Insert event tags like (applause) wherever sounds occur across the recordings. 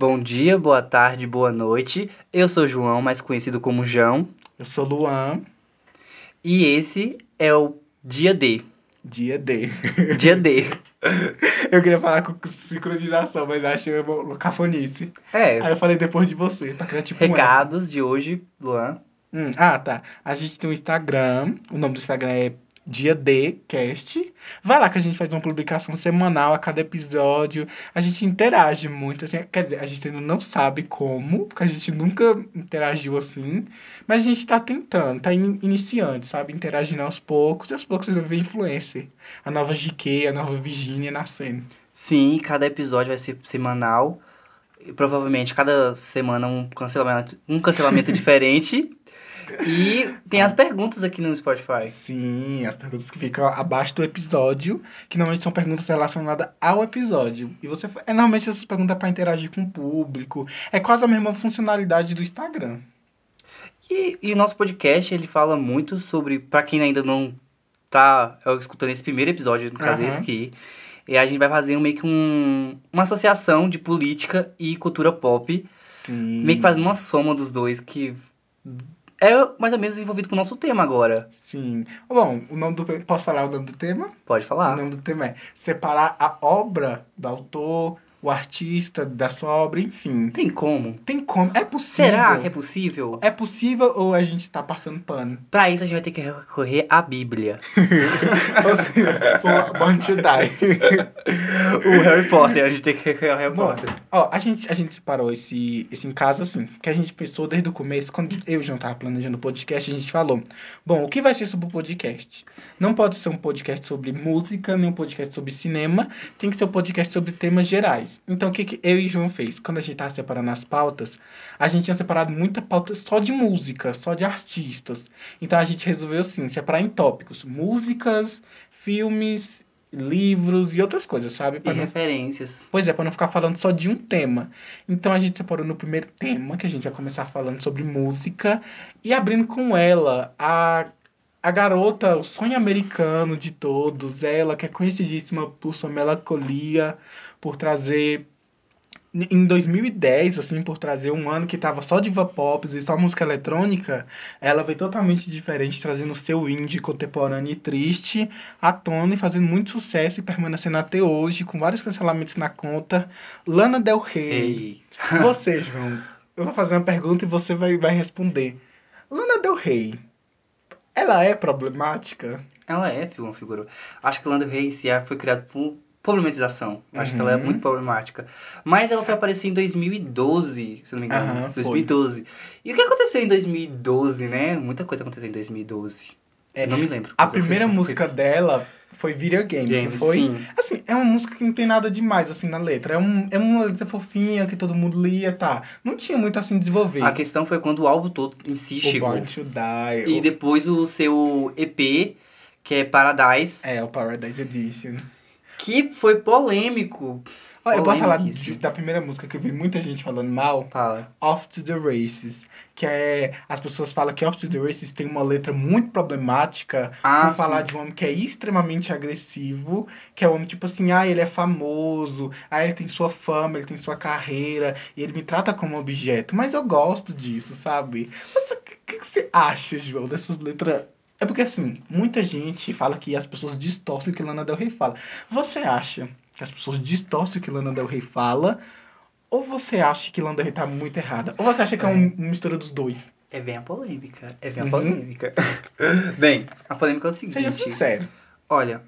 Bom dia, boa tarde, boa noite. Eu sou João, mais conhecido como João. Eu sou Luan, E esse é o Dia D. dia D. Dia D. (laughs) Eu queria falar com sincronização, mas acho uma cafonice. É, Aí eu falei depois de você, pra criar tipo um recados de hoje, Luan. Hum, ah, tá. A gente tem um Instagram, o nome do Instagram é Dia D Cast. Vai lá que a gente faz uma publicação semanal a cada episódio. A gente interage muito, assim, quer dizer, a gente ainda não sabe como, porque a gente nunca interagiu assim, mas a gente tá tentando, tá in- iniciante, sabe? Interagindo aos poucos, e aos poucos vocês vão ver influencer. A nova GK, a nova Virginia nascendo. Sim, cada episódio vai ser semanal. E provavelmente cada semana um cancelamento, um cancelamento (laughs) diferente. E tem as perguntas aqui no Spotify. Sim, as perguntas que ficam abaixo do episódio, que normalmente são perguntas relacionadas ao episódio. E você. É normalmente essas perguntas para interagir com o público. É quase a mesma funcionalidade do Instagram. E, e o nosso podcast, ele fala muito sobre, pra quem ainda não tá é, escutando esse primeiro episódio, no caso Aham. esse aqui, e a gente vai fazer um, meio que um, uma associação de política e cultura pop, Sim. meio que fazendo uma soma dos dois, que é mais ou menos envolvido com o nosso tema agora. Sim. Bom, o nome do. Posso falar o nome do tema? Pode O falar. nome do tema é separar a obra do autor, o artista da sua obra, enfim. Tem como? Tem como. É possível. Será que é possível? É possível ou a gente tá passando pano? Pra isso a gente vai ter que recorrer à Bíblia. (laughs) Ou seja, o Born to Die. o Harry Potter, a gente tem que recorrer ao Harry Bom, Potter. Ó, a gente, a gente separou esse, esse em caso assim, que a gente pensou desde o começo, quando eu e o João tava planejando o podcast, a gente falou, bom, o que vai ser sobre o podcast? Não pode ser um podcast sobre música, nem um podcast sobre cinema, tem que ser um podcast sobre temas gerais. Então, o que, que eu e o João fez? Quando a gente tava separando as pautas, a gente tinha separado muita pauta só de música, só de artistas. Então, a gente resolveu, assim, separar em tópicos, músicas, filmes, livros e outras coisas, sabe? E Pra não referências. Pois é, para não ficar falando só de um tema. Então a gente separou no primeiro tema, que a gente vai começar falando sobre música, e abrindo com ela, a, a garota, o sonho americano de todos, ela que é conhecidíssima por sua melancolia, por trazer. Em 2010, assim, por trazer um ano que tava só diva pop e só música eletrônica, ela veio totalmente diferente, trazendo seu indie contemporâneo e triste à tona e fazendo muito sucesso e permanecendo até hoje, com vários cancelamentos na conta. Lana Del Rey. Ei. Você, João, eu vou fazer uma pergunta e você vai, vai responder. Lana Del Rey, ela é problemática? Ela é uma figura. Acho que o Lando si foi criado por problematização. Acho que ela é Uhum. muito problemática. Mas ela foi aparecer em 2012, se não me engano. Foi. 2012. E o que aconteceu em 2012, né? Muita coisa aconteceu em 2012. É, Eu não me lembro. A primeira música dela foi Video Games, não Games, foi? Sim. Assim, é uma música que não tem nada demais, assim, na letra. É, um, é uma letra fofinha que todo mundo lia, tá? Não tinha muito assim desenvolver. A questão foi quando o álbum todo em si o chegou. Born to Die. E o- depois o seu EP, que é Paradise, É, o Paradise Edition. que foi polêmico. Eu posso falar de- da primeira música que eu vi muita gente falando mal? Fala. Off to the Races. Que é. As pessoas falam que Off to the Races tem uma letra muito problemática Ah, por falar sim. de um homem que é extremamente agressivo, que é um homem tipo assim, ah, ele é famoso, ah, ele tem sua fama, ele tem sua carreira, e ele me trata como objeto. Mas eu gosto disso, sabe? Você- O que, que você acha, João, dessas letras? É porque assim, muita gente fala que as pessoas distorcem o que Lana Del Rey fala. Você acha que as pessoas distorcem o que Lana Del Rey fala? Ou você acha que Lana Del Rey tá muito errada? Ou você acha que é, um- uma mistura dos dois? É bem a polêmica. É bem a Uhum. polêmica. (laughs) bem, a polêmica é o seguinte. Seja sincero. Olha,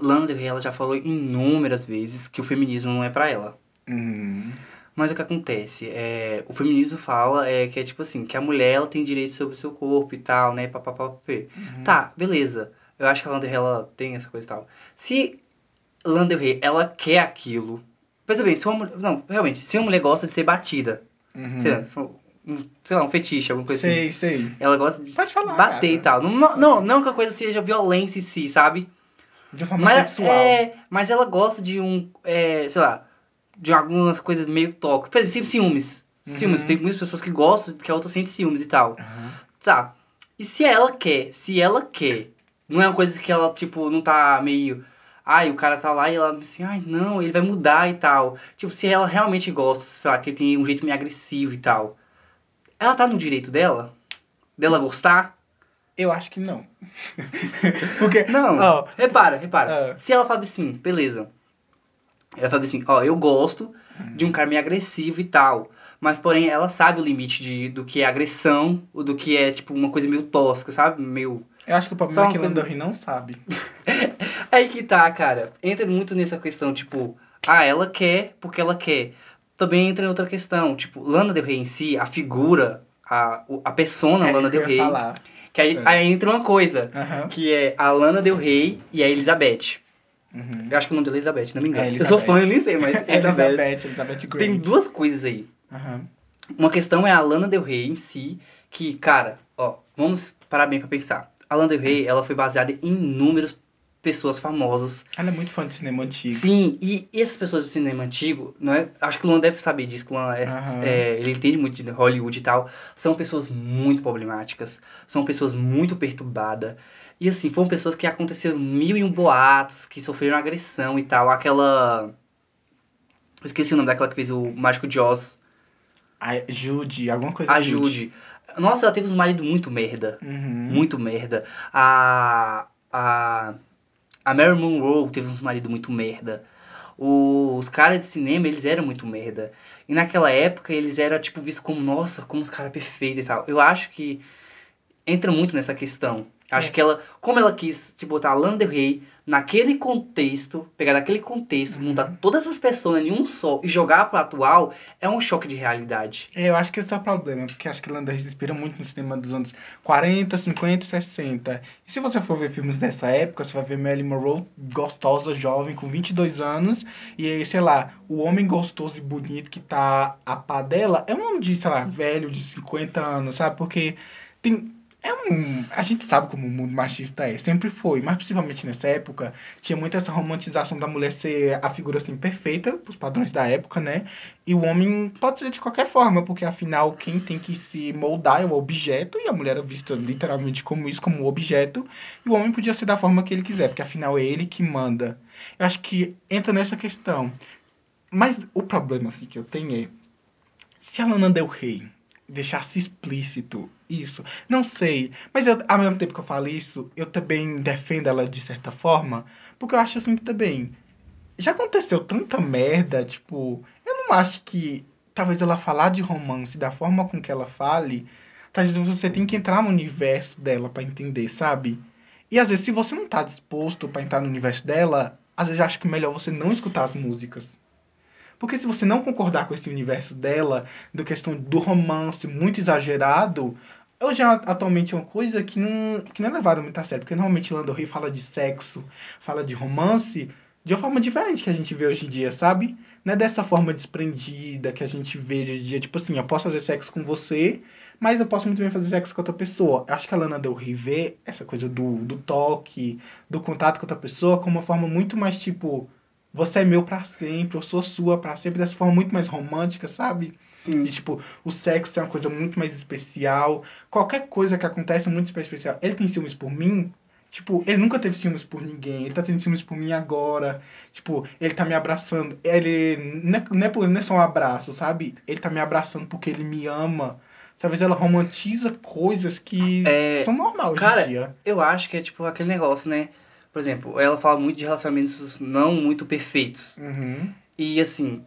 Lana Del Rey ela já falou inúmeras vezes que o feminismo não é pra ela. Uhum. Mas o que acontece? É, o feminismo fala é, que é tipo assim, que a mulher ela tem direito sobre o seu corpo e tal, né? Papapá. Uhum. Tá, beleza. Eu acho que a Lana Del Rey ela tem essa coisa e tal. Se Lana Del Rey ela quer aquilo. Pensa bem, se uma mulher. Não, realmente, se uma mulher gosta de ser batida, Uhum. sei, lá, um, sei lá, um fetiche, alguma coisa assim. Sei, sei. Ela gosta de Pode falar, bater cara. e tal. Não, não, não, não que a coisa seja violência em si, sabe? De forma Mas, sexual. é, mas ela gosta de um, é, sei lá, de algumas coisas meio tóxicas. Por exemplo, ciúmes. Ciúmes. Uhum. Tem muitas pessoas que gostam, que a outra sente ciúmes e tal. Aham. Tá. E se ela quer, se ela quer, não é uma coisa que ela, tipo, não tá meio. Ai, o cara tá lá e ela assim, ai, não, ele vai mudar e tal. Tipo, se ela realmente gosta, sei lá, que ele tem um jeito meio agressivo e tal. Ela tá no direito dela? Dela gostar? Eu acho que não. (laughs) Porque. Não, ó, repara, repara. Ah. Se ela fala assim, beleza. Ela fala assim, ó, eu gosto de Hum. um cara meio agressivo e tal. Mas, porém, ela sabe o limite de, do que é agressão, ou do que é, tipo, uma coisa meio tosca, sabe? Meio... eu acho que o Só problema é que coisa- Lando Rio não sabe. (laughs) Aí que tá, cara. Entra muito nessa questão, tipo, ah, ela quer porque ela quer. Também entra em outra questão, tipo, Lana Del Rey em si, a figura, a, a persona é Lana Del Rey. falar. Que aí, É. aí entra uma coisa, Aham. que é a Lana Del Rey e a Elizabeth. Uhum. Eu acho que o nome dela é Elizabeth, não me engano. É, eu sou Elizabeth. fã, eu nem sei, mas (laughs) É Elizabeth. Elizabeth, Elizabeth Grant. Tem duas coisas aí. Aham. Uma questão é a Lana Del Rey em si, que, cara, ó, vamos parar bem pra pensar. A Lana Del Rey, ela foi baseada em inúmeras pessoas famosas. Ela é muito fã de cinema antigo. Sim, e essas pessoas do cinema antigo, não é? Acho que o Luan deve saber disso, que o Luan é- é, ele entende muito de Hollywood e tal. São pessoas muito problemáticas, são pessoas muito perturbadas. E assim, foram pessoas que aconteceram mil e um boatos, que sofreram agressão e tal. Aquela. Esqueci o nome daquela que fez o Mágico de Oz. A Jude, alguma coisa Ajude. Nossa, ela teve um marido muito merda. Uhum. Muito merda. A. A. A Mary Monroe teve uns maridos muito merda. Os caras de cinema, eles eram muito merda. E naquela época, eles eram, tipo, vistos como, nossa, como os caras perfeitos e tal. Eu acho que entra muito nessa questão. Acho É. que ela, como ela quis te botar a Lana Del Rey naquele contexto, pegar daquele contexto, Uhum. montar todas as pessoas em um só e jogar pro atual, é um choque de realidade. Eu acho que esse é o problema, porque acho que Lando Rio se inspira muito no cinema dos anos 40, 50 e 60. E se você for ver filmes dessa época, você vai ver Marilyn Monroe gostosa, jovem, com 22 anos, e aí, sei lá, o homem gostoso e bonito que tá a pá dela é um homem de, sei lá, velho, de 50 anos, sabe? Porque tem... É um, a gente sabe como o mundo machista é, sempre foi, mas principalmente nessa época, tinha muito essa romantização da mulher ser a figura assim perfeita, pros padrões da época, né? E o homem pode ser de qualquer forma, porque afinal quem tem que se moldar é o objeto, e a mulher é vista literalmente como isso, como objeto, e o homem podia ser da forma que ele quiser, porque afinal é ele que manda. Eu acho que entra nessa questão. Mas o problema assim, que eu tenho é, se a Lana Del Rey deixasse explícito isso, não sei, mas eu, ao mesmo tempo que eu falo isso, eu também defendo ela de certa forma, porque eu acho assim que também já aconteceu tanta merda, tipo, eu não acho que talvez ela falar de romance da forma com que ela fale, talvez você tem que entrar no universo dela pra entender, sabe? E às vezes se você não tá disposto pra entrar no universo dela, às vezes acho que melhor você não escutar as músicas. Porque se você não concordar com esse universo dela, da questão do romance muito exagerado, hoje atualmente é uma coisa que não, que não é levada muito a sério. Porque normalmente Lando Rio fala de sexo, fala de romance, de uma forma diferente que a gente vê hoje em dia, sabe? Não é dessa forma desprendida que a gente vê hoje em dia. Tipo assim, eu posso fazer sexo com você, mas eu posso muito bem fazer sexo com outra pessoa. Eu acho que a Lana Del Rey vê essa coisa do, do toque, do contato com outra pessoa, como uma forma muito mais tipo. Você é meu pra sempre, eu sou sua pra sempre, dessa forma muito mais romântica, sabe? Sim. De tipo, o sexo é uma coisa muito mais especial. Qualquer coisa que acontece é muito mais especial. Ele tem ciúmes por mim? Tipo, ele nunca teve ciúmes por ninguém. Ele tá tendo ciúmes por mim agora. Tipo, ele tá me abraçando. Ele. Não é, não é, por- não é só um abraço, sabe? Ele tá me abraçando porque ele me ama. Talvez ela romantiza coisas que É, são normais hoje cara, em dia. Eu acho que é tipo aquele negócio, né? Por exemplo, ela fala muito de relacionamentos não muito perfeitos. Uhum. E assim,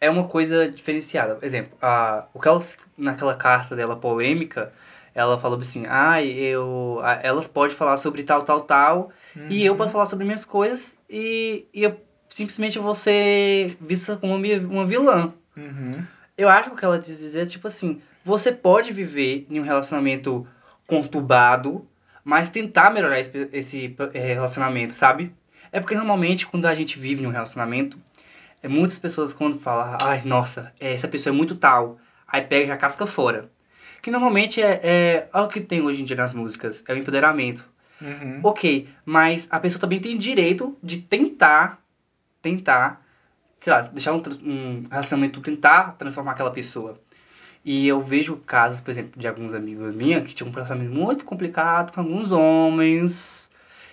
é uma coisa diferenciada. Por exemplo, a, o que ela, naquela carta dela polêmica, ela falou assim: ah, eu, a- elas podem falar sobre tal, tal, tal, e eu Uhum. posso falar sobre minhas coisas, e, e eu simplesmente vou ser vista como uma, uma vilã. Uhum. Eu acho que o que ela quis dizer é tipo assim: você pode viver em um relacionamento conturbado, mas tentar melhorar esse, esse eh, relacionamento, sabe? É porque normalmente quando a gente vive em um relacionamento, é, muitas pessoas quando falam, ai, nossa, eh, essa pessoa é muito tal, aí pega e já casca fora. Que normalmente é, é, é o que tem hoje em dia nas músicas, é o empoderamento. Uhum. Ok, mas a pessoa também tem direito de tentar, tentar, sei lá, deixar um, um relacionamento, tentar transformar aquela pessoa. E eu vejo casos, por exemplo, de alguns amigos minhas que tinham um relacionamento muito complicado com alguns homens.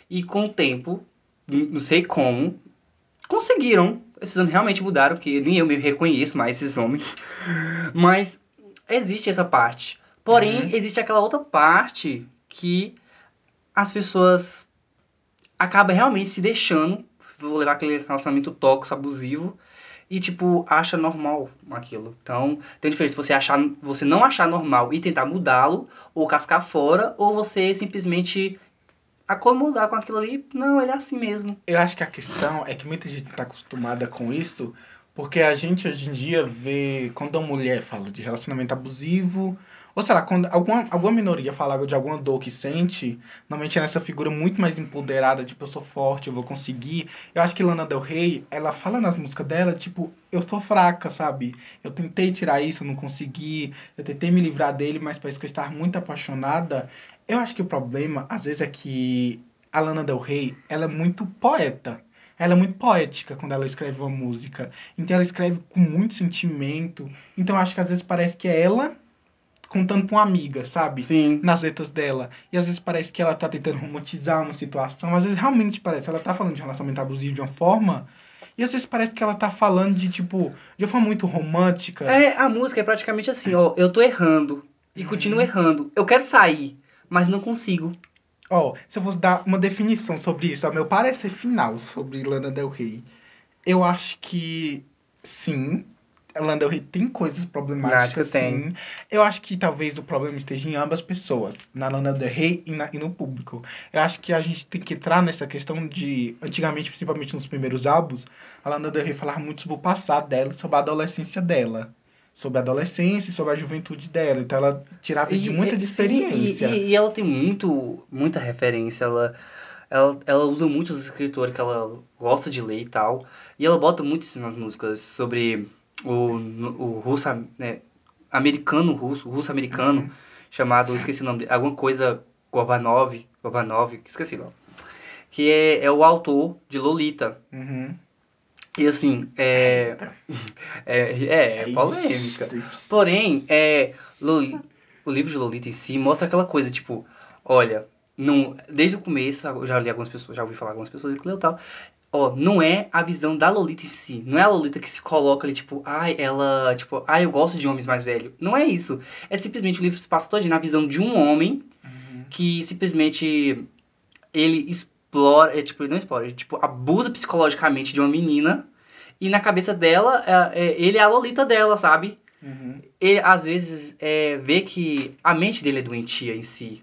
E com o tempo não sei como, conseguiram. Esses homens realmente mudaram, porque nem eu me reconheço mais esses homens. (laughs) Mas existe essa parte. Porém, Uhum. existe aquela outra parte que as pessoas acabam realmente se deixando, vou levar aquele relacionamento tóxico, abusivo, e tipo, acha normal aquilo. Então, tem diferença você achar, você não achar normal e tentar mudá-lo, ou cascar fora, ou você simplesmente acomodar com aquilo ali. Não, ele é assim mesmo. Eu acho que a questão é que muita gente não tá acostumada com isso, porque a gente hoje em dia vê quando uma mulher fala de relacionamento abusivo, ou sei lá, quando alguma, alguma minoria fala de alguma dor que sente, normalmente é nessa figura muito mais empoderada, tipo, eu sou forte, eu vou conseguir. Eu acho que Lana Del Rey, ela fala nas músicas dela, tipo, eu sou fraca, sabe? Eu tentei tirar isso, não consegui, eu tentei me livrar dele, mas parece que eu estava muito apaixonada. Eu acho que o problema, às vezes, é que a Lana Del Rey, ela é muito poeta. Ela é muito poética quando ela escreve uma música. Então ela escreve com muito sentimento. Então acho que às vezes parece que é ela contando com uma amiga, sabe? Sim. Nas letras dela. E às vezes parece que ela tá tentando romantizar uma situação. Às vezes realmente parece, ela tá falando de relacionamento abusivo de uma forma. E às vezes parece que ela tá falando de, tipo, de uma forma muito romântica. É, a música é praticamente assim, ó, eu tô errando e continuo errando. Eu quero sair, mas não consigo. Ó, se eu fosse dar uma definição sobre isso, ao meu parecer final sobre Lana Del Rey, eu acho que sim, a Lana Del Rey tem coisas problemáticas, Problemática tem. sim. Eu acho que talvez o problema esteja em ambas pessoas, na Lana Del Rey e, na- e no público. Eu acho que a gente tem que entrar nessa questão de, antigamente, principalmente nos primeiros álbuns, a Lana Del Rey falava muito sobre o passado dela, sobre a adolescência dela. Sobre a adolescência e sobre a juventude dela. Então ela tirava de muita de sim, experiência. E, e- e ela tem muito, muita referência. Ela, ela, ela usa muitos escritores que ela gosta de ler e tal. E ela bota muito isso nas músicas sobre o, o russo, né, americano russo, russo-americano, Uhum. chamado, esqueci o nome alguma coisa Gorbanov, Gorbanov, esqueci lá. Que é, é o autor de Lolita. Uhum. E assim, é, (laughs) é, é, é polêmica. Porém, é, Loli- o livro de Lolita em si mostra aquela coisa, tipo, olha, não, desde o começo, eu já li algumas pessoas, já ouvi falar algumas pessoas que leu e tal, ó, não é a visão da Lolita em si, não é a Lolita que se coloca ali, tipo, ai, ela, tipo, ai, eu gosto de homens mais velhos. Não é isso. É simplesmente o livro se passa todo na visão de um homem Uhum. que simplesmente ele explora, é, tipo, ele não explora, ele, tipo, abusa psicologicamente de uma menina e na cabeça dela, é, é, ele é a Lolita dela, sabe? Uhum. ele às vezes é, vê que a mente dele é doentia em si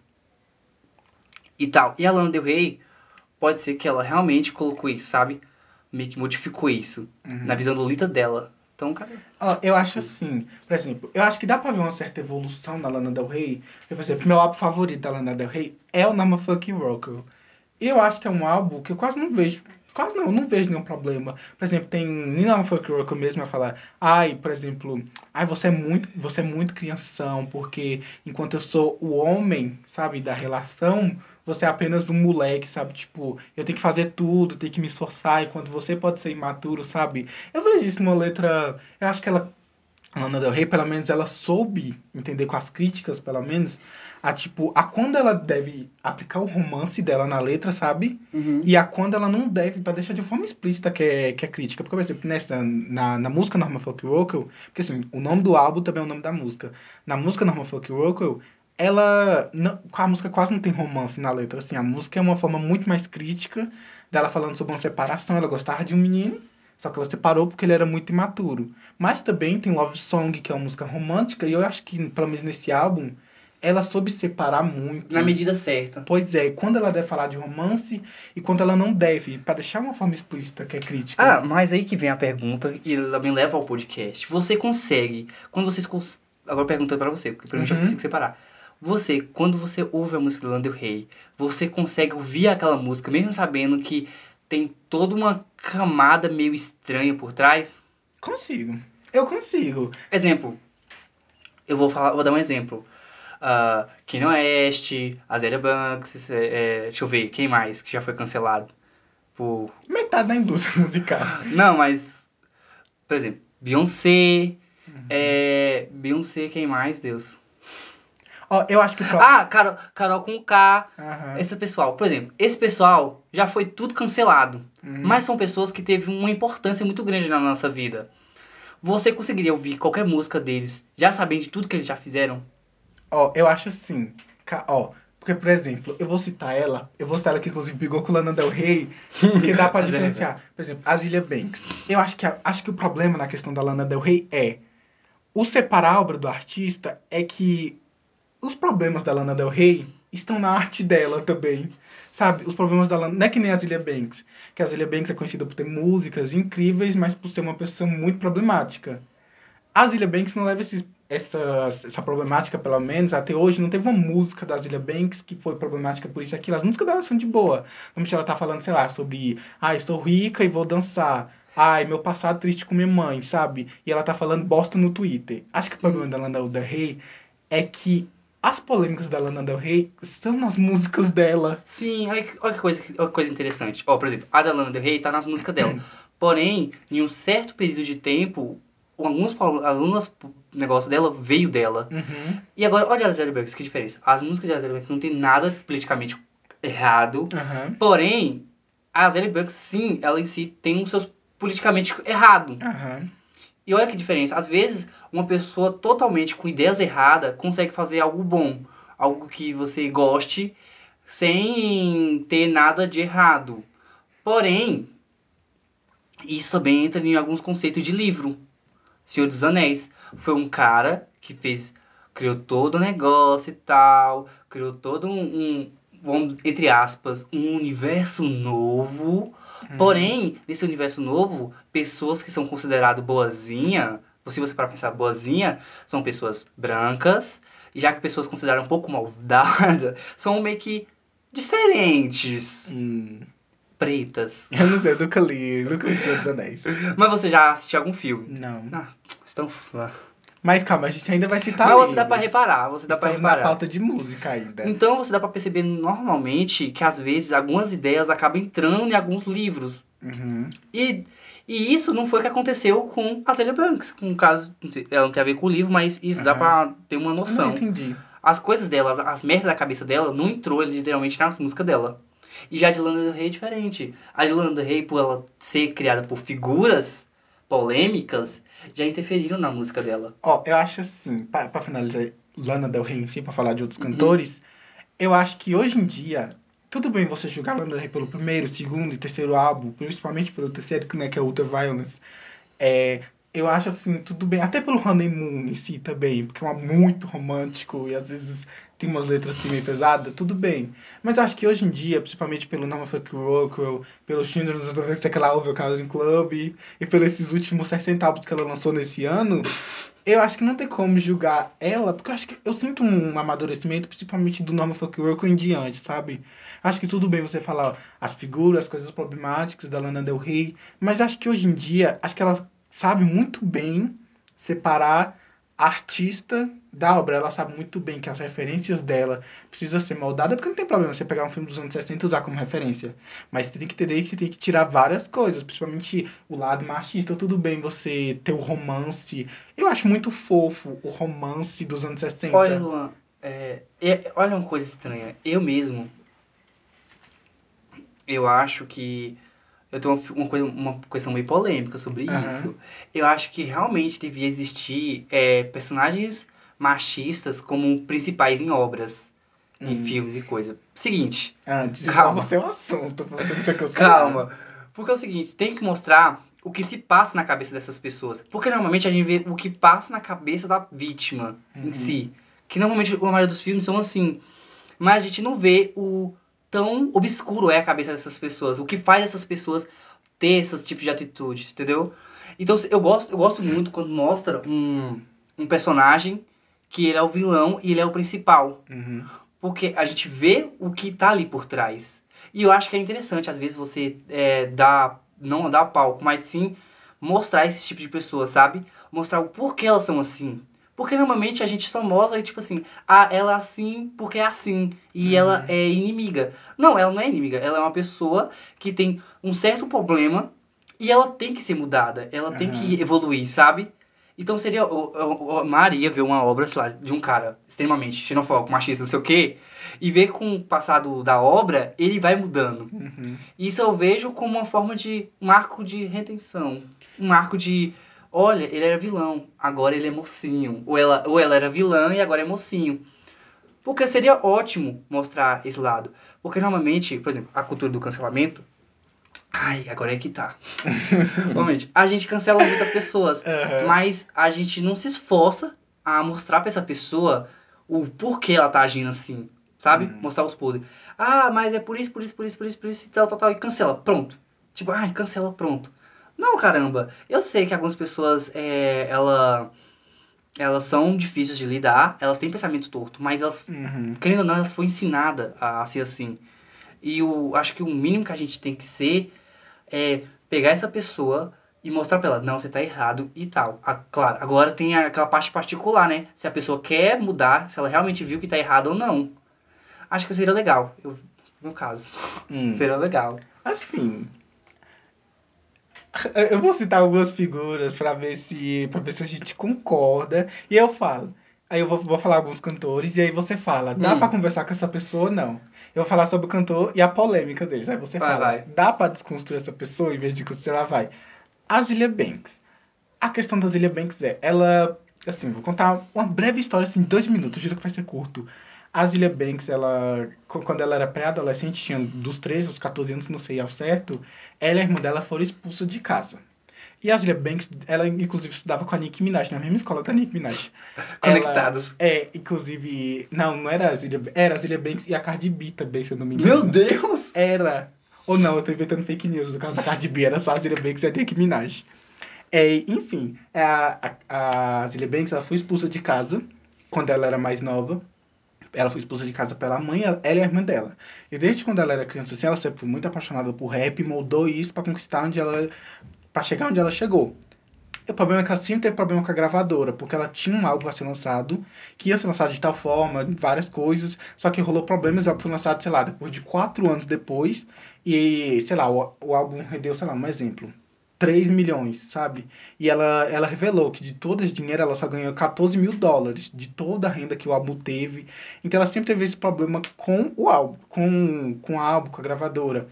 e tal. E a Lana Del Rey pode ser que ela realmente colocou isso, sabe? Meio que modificou isso Uhum. na visão Lolita dela. Então, cara, Ó, eu acho assim, por exemplo, eu acho que dá pra ver uma certa evolução na Lana Del Rey. Por exemplo, meu álbum favorito da Lana Del Rey é o Nama Fucking Rocker. Eu acho que é um álbum que eu quase não vejo. Quase não, eu não vejo nenhum problema. Por exemplo, tem Nina Fucking Rocker mesmo a falar, ai, por exemplo, ai, você é muito, você é muito crianção, porque enquanto eu sou o homem, sabe, da relação, você é apenas um moleque, sabe? Tipo, eu tenho que fazer tudo, tenho que me esforçar, enquanto você pode ser imaturo, sabe? Eu vejo isso numa letra. Eu acho que ela. Lana Del Rey, pelo menos, ela soube entender com as críticas, pelo menos, a tipo, a quando ela deve aplicar o romance dela na letra, sabe? E a quando ela não deve, pra deixar de forma explícita que é, que é crítica. Porque, por exemplo, nessa, na, na música Norma Folk Rockle, porque assim, o nome do álbum também é o nome da música. Na música Norma Folk Rockle, ela. Não, a música quase não tem romance na letra. Assim, a música é uma forma muito mais crítica dela falando sobre uma separação. Ela gostava de um menino, só que ela separou porque ele era muito imaturo. Mas também tem Love Song, que é uma música romântica, e eu acho que, pelo menos nesse álbum, ela soube separar muito. na medida certa. Pois é, quando ela deve falar de romance e quando ela não deve, pra deixar uma forma explícita que é crítica. Ah, mas aí que vem a pergunta e ela me leva ao podcast. Você consegue, quando vocês cons... agora perguntando pra você, porque pra mim já Uhum. consigo separar. Você, quando você ouve a música do Lana Del Rey, você consegue ouvir aquela música mesmo sabendo que tem toda uma camada meio estranha por trás? Consigo. Eu consigo. Exemplo, eu vou falar, vou dar um exemplo. Uh, Kanye West, Azalea Banks, é, é, deixa eu ver, quem mais que já foi cancelado? Por... Metade da indústria (laughs) musical. Não, mas, por exemplo, Beyoncé, Uhum. é, Beyoncé, quem mais, Deus? Ó, eu acho que. Ah, Carol, Carol com K, Aham. esse pessoal. Por exemplo, esse pessoal já foi tudo cancelado. Uhum. Mas são pessoas que teve uma importância muito grande na nossa vida. Você conseguiria ouvir qualquer música deles já sabendo de tudo que eles já fizeram? Ó, eu acho assim. Ó, porque, por exemplo, eu vou citar ela, eu vou citar ela que inclusive brigou com Lana Del Rey, porque dá pra (laughs) é diferenciar. Por exemplo, Azilia Banks. Eu acho que, a- acho que o problema na questão da Lana Del Rey é o separar a obra do artista é que os problemas da Lana Del Rey estão na arte dela também. Sabe? Os problemas da Lana. Não é que nem a Azilia Banks. Que a Azilia Banks é conhecida por ter músicas incríveis, mas por ser uma pessoa muito problemática. A Azilia Banks não leva esses- essa, essa problemática, pelo menos, até hoje. Não teve uma música da Azilia Banks que foi problemática por isso e aquilo. As músicas dela são de boa. Normalmente ela tá falando, sei lá, sobre. Ah, estou rica e vou dançar. Ai, meu passado triste com minha mãe, sabe? E ela tá falando bosta no Twitter. Acho que o Sim. problema da Lana Del Rey é que as polêmicas da Lana Del Rey são nas músicas dela. Sim, olha que, olha que coisa, olha que coisa interessante. Ó, por exemplo, a da Lana Del Rey tá nas músicas dela. (clears throat) Porém, em um certo período de tempo, alguns, alguns negócios dela veio dela. Uhum. E agora, olha a Azaria Banks, que diferença. As músicas de Azaria Banks não tem nada politicamente errado. Aham. Porém, a Azaria Banks, sim, ela em si tem os seus politicamente errado. Aham. E olha que diferença. Às vezes, uma pessoa totalmente com ideias erradas consegue fazer algo bom. Algo que você goste sem ter nada de errado. Porém, isso também entra em alguns conceitos de livro. Senhor dos Anéis. Foi um cara que fez. Criou todo o negócio e tal. Criou todo um. um entre aspas, um universo novo. Porém, nesse universo novo, pessoas que são consideradas boazinha, se você para pensar boazinha, são pessoas brancas, já que pessoas consideradas um pouco maldadas, (laughs) são meio que diferentes, Hum. pretas. (laughs) Eu não sei, eu nunca li, nunca li Senhor dos Anéis. Mas você já assistiu algum filme? Não. Ah, estão... Mas calma, a gente ainda vai citar Mas você dá pra reparar, você dá pra Estamos na reparar. pauta de música ainda. Então você dá pra perceber normalmente que às vezes algumas ideias acabam entrando em alguns livros. Uhum. E, e isso não foi o que aconteceu com a Zélia Banks. Com o caso, não ela não tem a ver com o livro, mas isso dá Aham. pra ter uma Não noção. entendi. As coisas dela, as, as merdas da cabeça dela, não entrou literalmente nas músicas dela. E já a de Lana Del Rey é diferente. A de Lana Del Rey, por ela ser criada por figuras polêmicas, já interferiram na música dela. Ó, eu acho assim, pra, pra finalizar Lana Del Rey em si, pra falar de outros Uhum. cantores, eu acho que hoje em dia, tudo bem você julgar Lana Del Rey pelo primeiro, segundo e terceiro álbum, principalmente pelo terceiro, que, né, que é Ultra Violence. É, eu acho assim, tudo bem, até pelo Honeymoon em si também, porque é uma muito romântico e às vezes tem umas letras assim meio pesadas, tudo bem. Mas eu acho que hoje em dia, principalmente pelo Norman Fuck Rockwell, pelo Schindler's List, aquela Overcrowding Club, e pelos esses últimos 60 álbuns que ela lançou nesse ano, eu acho que não tem como julgar ela, porque eu acho que eu sinto um amadurecimento, principalmente do Norman Fuck Rockwell em diante, sabe? Acho que tudo bem você falar ó, as figuras, as coisas problemáticas da Lana Del Rey, mas acho que hoje em dia, acho que ela sabe muito bem separar artista da obra. Ela sabe muito bem que as referências dela precisam ser moldadas, porque não tem problema você pegar um filme dos anos 60 e usar como referência. Mas você tem que entender que você tem que tirar várias coisas, principalmente o lado machista. Tudo bem você ter o romance. Eu acho muito fofo o romance dos anos 60. Olha, Luan, é, é- olha uma coisa estranha. Eu mesmo, eu acho que eu tenho uma, uma, coisa, uma questão meio polêmica sobre Aham. isso. Eu acho que realmente devia existir é, personagens machistas como principais em obras, em Hum. filmes e coisa. Seguinte, Antes de Calma. você é assunto, pra você não ser cancelado. calma. Porque é o seguinte, tem que mostrar o que se passa na cabeça dessas pessoas. Porque normalmente a gente vê o que passa na cabeça da vítima Uhum. em si. Que normalmente a maioria dos filmes são assim. Mas a gente não vê o tão obscuro é a cabeça dessas pessoas. O que faz essas pessoas ter esses tipos de atitudes, entendeu? Então eu gosto, eu gosto muito quando mostra um, um personagem que ele é o vilão e ele é o principal. Uhum. Porque a gente vê o que tá ali por trás. E eu acho que é interessante, às vezes, você é, dar, não dar palco, mas sim mostrar esse tipo de pessoa, sabe? Mostrar o porquê elas são assim. Porque normalmente a gente só mostra, tipo assim, ah, ela é assim porque é assim. E Uhum. ela é inimiga. Não, ela não é inimiga. Ela é uma pessoa que tem um certo problema e ela tem que ser mudada. Ela tem Aham. que evoluir, sabe? Então seria. o- Maria ver uma obra, sei lá, de um cara extremamente xenofóbico, machista, não sei o quê, e ver com o passado da obra, ele vai mudando. Uhum. Isso eu vejo como uma forma de um arco de redenção. Um arco de. Olha, ele era vilão, agora ele é mocinho. Ou ela, ou ela era vilã e agora é mocinho. Porque seria ótimo mostrar esse lado. Porque normalmente, por exemplo, a cultura do cancelamento. Ai, agora é que tá. (laughs) Normalmente, a gente cancela muitas pessoas. Aham. Mas a gente não se esforça a mostrar pra essa pessoa o porquê ela tá agindo assim, sabe? Uhum. Mostrar os podres. Ah, mas é por isso, por isso, por isso, por isso, por isso e tal, tal, tal. E cancela, pronto. Tipo, ai, cancela, pronto. Não, caramba. Eu sei que algumas pessoas, é, ela, elas são difíceis de lidar, elas têm pensamento torto, mas elas, Uhum. querendo ou não, elas foram ensinadas a ser assim. E eu acho que o mínimo que a gente tem que ser é pegar essa pessoa e mostrar pra ela, não, você tá errado e tal. Ah, claro, agora tem aquela parte particular, né? Se a pessoa quer mudar, se ela realmente viu que tá errado ou não. Acho que seria legal, eu, no caso. Hum. Seria legal. Assim. Eu vou citar algumas figuras pra ver se para ver se a gente concorda. E eu falo. Aí eu vou, vou falar alguns cantores e aí você fala, dá Hum. pra conversar com essa pessoa ou não? Eu vou falar sobre o cantor e a polêmica deles. Aí você Vai, fala, vai. dá pra desconstruir essa pessoa em vez de cancelar, vai. A Zilia Banks. A questão da Zilia Banks é, ela, assim, vou contar uma breve história, assim, dois minutos, juro que vai ser curto. A Zilia Banks, ela, qu- quando ela era pré-adolescente, tinha dos 13 aos 14 anos, não sei ao certo, ela e a irmã dela foram expulsas de casa. E a Zilia Banks, ela inclusive estudava com a Nicki Minaj, na mesma escola da Nicki Minaj. (laughs) Ela- Conectados. é, inclusive, não, não era a Zilia, era a Zilia Banks e a Cardi B também, se eu não me engano. Meu Deus! Era. Ou não, eu tô inventando fake news no caso da Cardi B, era só a Zilia Banks e a Nicki Minaj. É, enfim, a, a, a Zilia Banks ela foi expulsa de casa quando ela era mais nova. Ela foi expulsa de casa pela mãe, ela e a irmã dela. E desde quando ela era criança, assim, ela sempre foi muito apaixonada por rap e moldou isso pra conquistar onde ela. pra chegar onde ela chegou. O problema é que ela sempre teve problema com a gravadora, porque ela tinha um álbum a ser lançado, que ia ser lançado de tal forma, várias coisas, só que rolou problemas, o álbum foi lançado, sei lá, depois de quatro anos depois, e, sei lá, o, o álbum rendeu, sei lá, um exemplo, 3 milhões, sabe? E ela, ela revelou que de todo esse dinheiro ela só ganhou 14 mil dólares, de toda a renda que o álbum teve. Então ela sempre teve esse problema com o álbum, com, com o álbum, com a gravadora.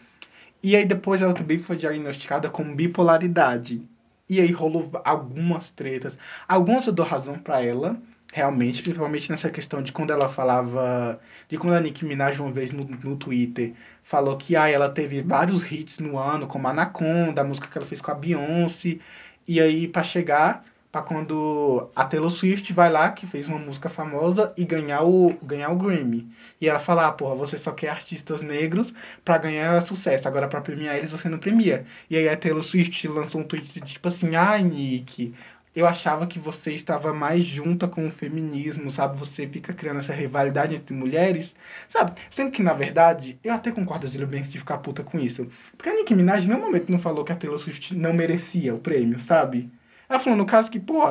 E aí depois ela também foi diagnosticada com bipolaridade. E aí rolou algumas tretas. Algumas eu dou razão pra ela, realmente, principalmente nessa questão de quando ela falava. De quando a Nicki Minaj uma vez no, no Twitter falou que ah, ela teve vários hits no ano, como Anaconda, a música que ela fez com a Beyoncé. E aí, pra chegar, pra quando a Taylor Swift vai lá, que fez uma música famosa, e ganhar o, ganhar o Grammy. E ela fala, ah, porra, você só quer artistas negros pra ganhar sucesso, agora pra premiar eles você não premia. E aí a Taylor Swift lançou um tweet tipo assim, ai, Nick, eu achava que você estava mais junta com o feminismo, sabe? Você fica criando essa rivalidade entre mulheres, sabe? Sendo que, na verdade, eu até concordo, Zilia Banks, de ficar puta com isso. Porque a Nicki Minaj em nenhum momento não falou que a Taylor Swift não merecia o prêmio, sabe? Ela falou, no caso que, pô,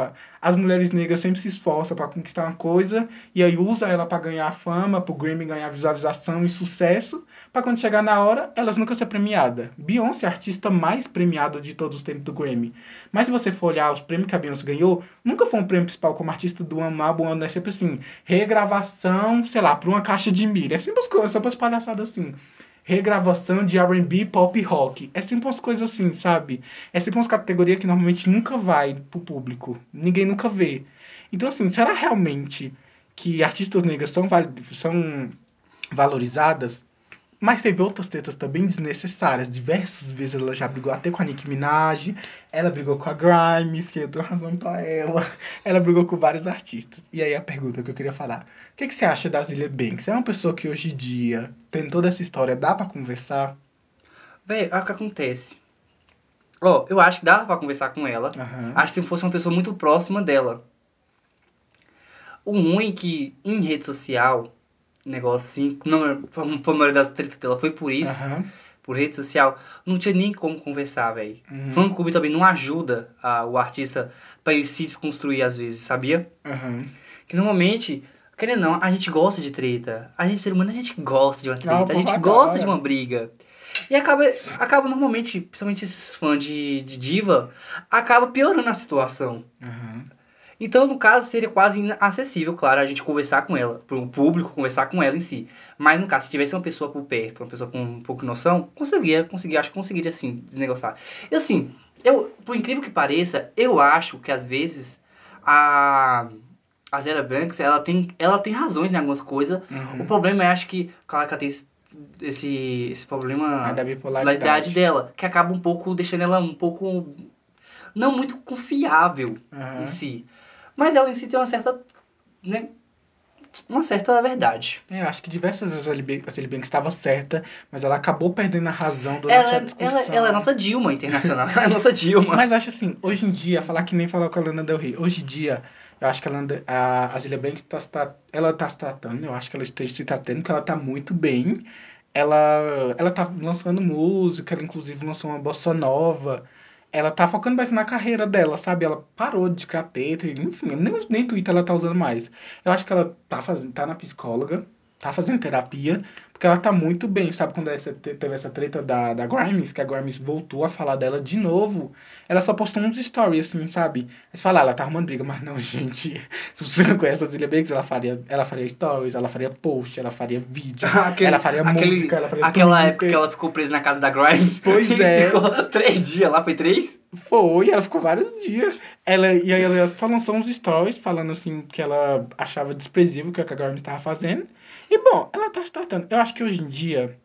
as mulheres negras sempre se esforçam pra conquistar uma coisa e aí usa ela pra ganhar fama, pro Grammy ganhar visualização e sucesso, pra quando chegar na hora, elas nunca ser premiada. Beyoncé é a artista mais premiada de todos os tempos do Grammy. Mas se você for olhar os prêmios que a Beyoncé ganhou, nunca foi um prêmio principal como artista do ano, álbum, ano, é sempre assim, regravação, sei lá, por uma caixa de milho. É sempre as coisas, sempre as palhaçadas assim. Regravação de R&B, pop e rock. É sempre umas coisas assim, sabe? É sempre umas categorias que normalmente nunca vai pro público. Ninguém nunca vê. Então, assim, será realmente que artistas negras são, são valorizadas? Mas teve outras tretas também desnecessárias. Diversas vezes ela já brigou até com a Nicki Minaj. Ela brigou com a Grimes, que eu dou razão pra ela. Ela brigou com vários artistas. E aí a pergunta que eu queria falar. O que, que você acha da Zilia Banks? É uma pessoa que hoje em dia, tem toda essa história, dá pra conversar? Véi, olha o que acontece. Ó, eu acho que dava pra conversar com ela. Aham. Acho que se fosse uma pessoa muito próxima dela. O ruim é que em rede social, negócio assim, não, foi a maioria das tretas dela foi por isso, Aham. por rede social, não tinha nem como conversar, velho. Uhum. Fã clube também não ajuda a- o artista pra ele se desconstruir às vezes, sabia? Aham. Que normalmente, querendo ou não, a gente gosta de treta. A gente, ser humano, a gente gosta de uma treta. a povo gente gosta de uma briga. E acaba, acaba normalmente, principalmente esses fãs de, de diva, acaba piorando a situação. Aham. Então, no caso, seria quase inacessível, claro, a gente conversar com ela, para o público conversar com ela em si. Mas no caso, se tivesse uma pessoa por perto, uma pessoa com um pouco de noção, conseguiria, conseguiria, acho que conseguiria sim desnegociar. E assim, eu, por incrível que pareça, eu acho que às vezes a a Zera Banks, ela tem, ela tem razões em algumas coisas. Uhum. O problema é, acho que, claro que ela tem esse, esse, esse problema É da da bipolaridade. idade dela, que acaba um pouco deixando ela um pouco não muito confiável Aham. em si. Mas ela em si tem uma certa, né, uma certa verdade. É, eu acho que diversas vezes a Lili Banks estava certa, mas ela acabou perdendo a razão durante Ela, a é- discussão. ela, ela é nossa Dilma internacional. (laughs) Ela é nossa Dilma. Mas eu acho assim, hoje em dia, falar que nem falar com a Lana Del Rey, hoje em dia, eu acho que a, Lana, a, a Zilia Banks tá, se tra- ela tá se tratando, eu acho que ela esteja se tratando, que ela tá muito bem. Ela, ela tá lançando música, ela inclusive lançou uma bossa nova. Ela tá focando mais na carreira dela, sabe? Ela parou de catete, enfim, nem, nem Twitter ela tá usando mais. Eu acho que ela tá fazendo, tá na psicóloga, tá fazendo terapia, porque ela tá muito bem, sabe? Quando essa, teve essa treta da, da Grimes, que a Grimes voltou a falar dela de novo, ela só postou uns stories, assim, sabe? Você fala, ah, ela tá arrumando briga, (laughs) mas não, gente. Se você não conhece a Zilia Banks, ela faria, ela faria stories, ela faria post, ela faria vídeo, (laughs) Aquele- ela faria aquele- música, ela faria Aquela Twitter. época que ela ficou presa na casa da Grimes. Pois (laughs) é. Ficou três dias lá, foi três? Foi, ela ficou vários dias. Ela, e aí ela só lançou uns stories falando assim que ela achava desprezível o que a Grimes estava fazendo. E bom, ela tá se tratando. Eu acho que hoje em dia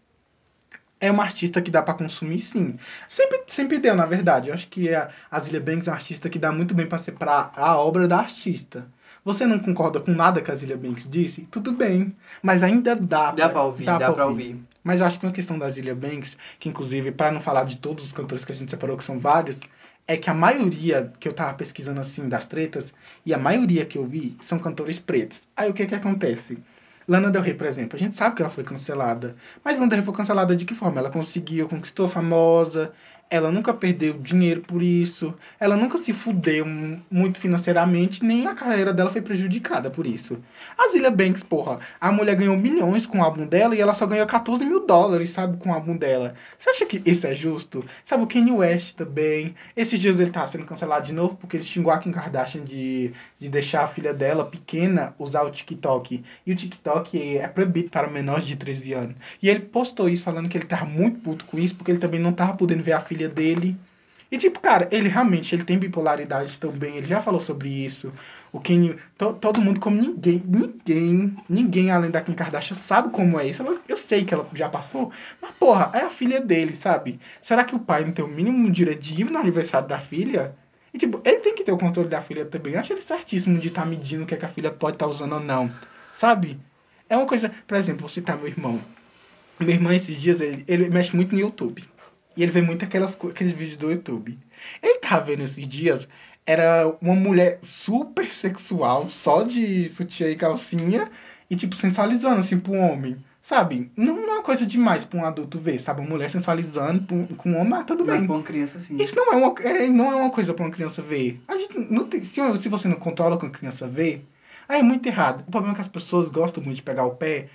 é uma artista que dá pra consumir sim. Sempre, sempre deu, na verdade. Eu acho que a, a Zilia Banks é uma artista que dá muito bem pra ser pra a obra da artista. Você não concorda com nada que a Zilia Banks disse? Tudo bem. Mas ainda dá, Dá pra ouvir, dá, pra ouvir. mas eu acho que uma questão da Zilia Banks, que inclusive, para não falar de todos os cantores que a gente separou, que são vários, é que a maioria que eu tava pesquisando assim das tretas, e a maioria que eu vi, são cantores pretos. Aí o que que acontece? Lana Del Rey, por exemplo, a gente sabe que ela foi cancelada. Mas Lana Del Rey foi cancelada de que forma? Ela conseguiu, conquistou famosa, ela nunca perdeu dinheiro por isso, ela nunca se fudeu mu- muito financeiramente, nem a carreira dela foi prejudicada por isso. A Zilia Banks, porra, a mulher ganhou milhões com o álbum dela e ela só ganhou 14 mil dólares, sabe, com o álbum dela. Você acha que isso é justo? Sabe, o Kanye West também. Esses dias ele tava sendo cancelado de novo porque ele xingou a Kim Kardashian de, de deixar a filha dela pequena usar o TikTok. E o TikTok é proibido para menores de 13 anos. E ele postou isso falando que ele tava muito puto com isso porque ele também não tava podendo ver a filha dele. E tipo, cara, ele realmente ele tem bipolaridade também, ele já falou sobre isso. O Kanye, to- todo mundo como ninguém, ninguém, ninguém além da Kim Kardashian sabe como é isso. Ela- eu sei que ela já passou, mas porra, é a filha dele, sabe? Será que o pai não tem o mínimo direito de ir no aniversário da filha? E tipo, ele tem que ter o controle da filha também. Eu acho ele certíssimo de estar medindo o que, é que a filha pode estar usando ou não, sabe? É uma coisa, por exemplo, vou citar meu irmão. Meu irmão, esses dias, ele, ele mexe muito no YouTube. E ele vê muito aquelas, aqueles vídeos do YouTube. Ele tava vendo esses dias, era uma mulher super sexual, só de sutiã e calcinha, e tipo, sensualizando assim pro homem. Sabe? Não, não é uma coisa demais pra um adulto ver, sabe? Uma mulher sensualizando com, com um homem, ah, tudo Mas bem. pra uma criança, assim. Isso não é uma, é, não é uma coisa pra uma criança ver. A gente não tem, se, se você não controla com a criança ver, aí é muito errado. O problema é que as pessoas gostam muito de pegar o pé,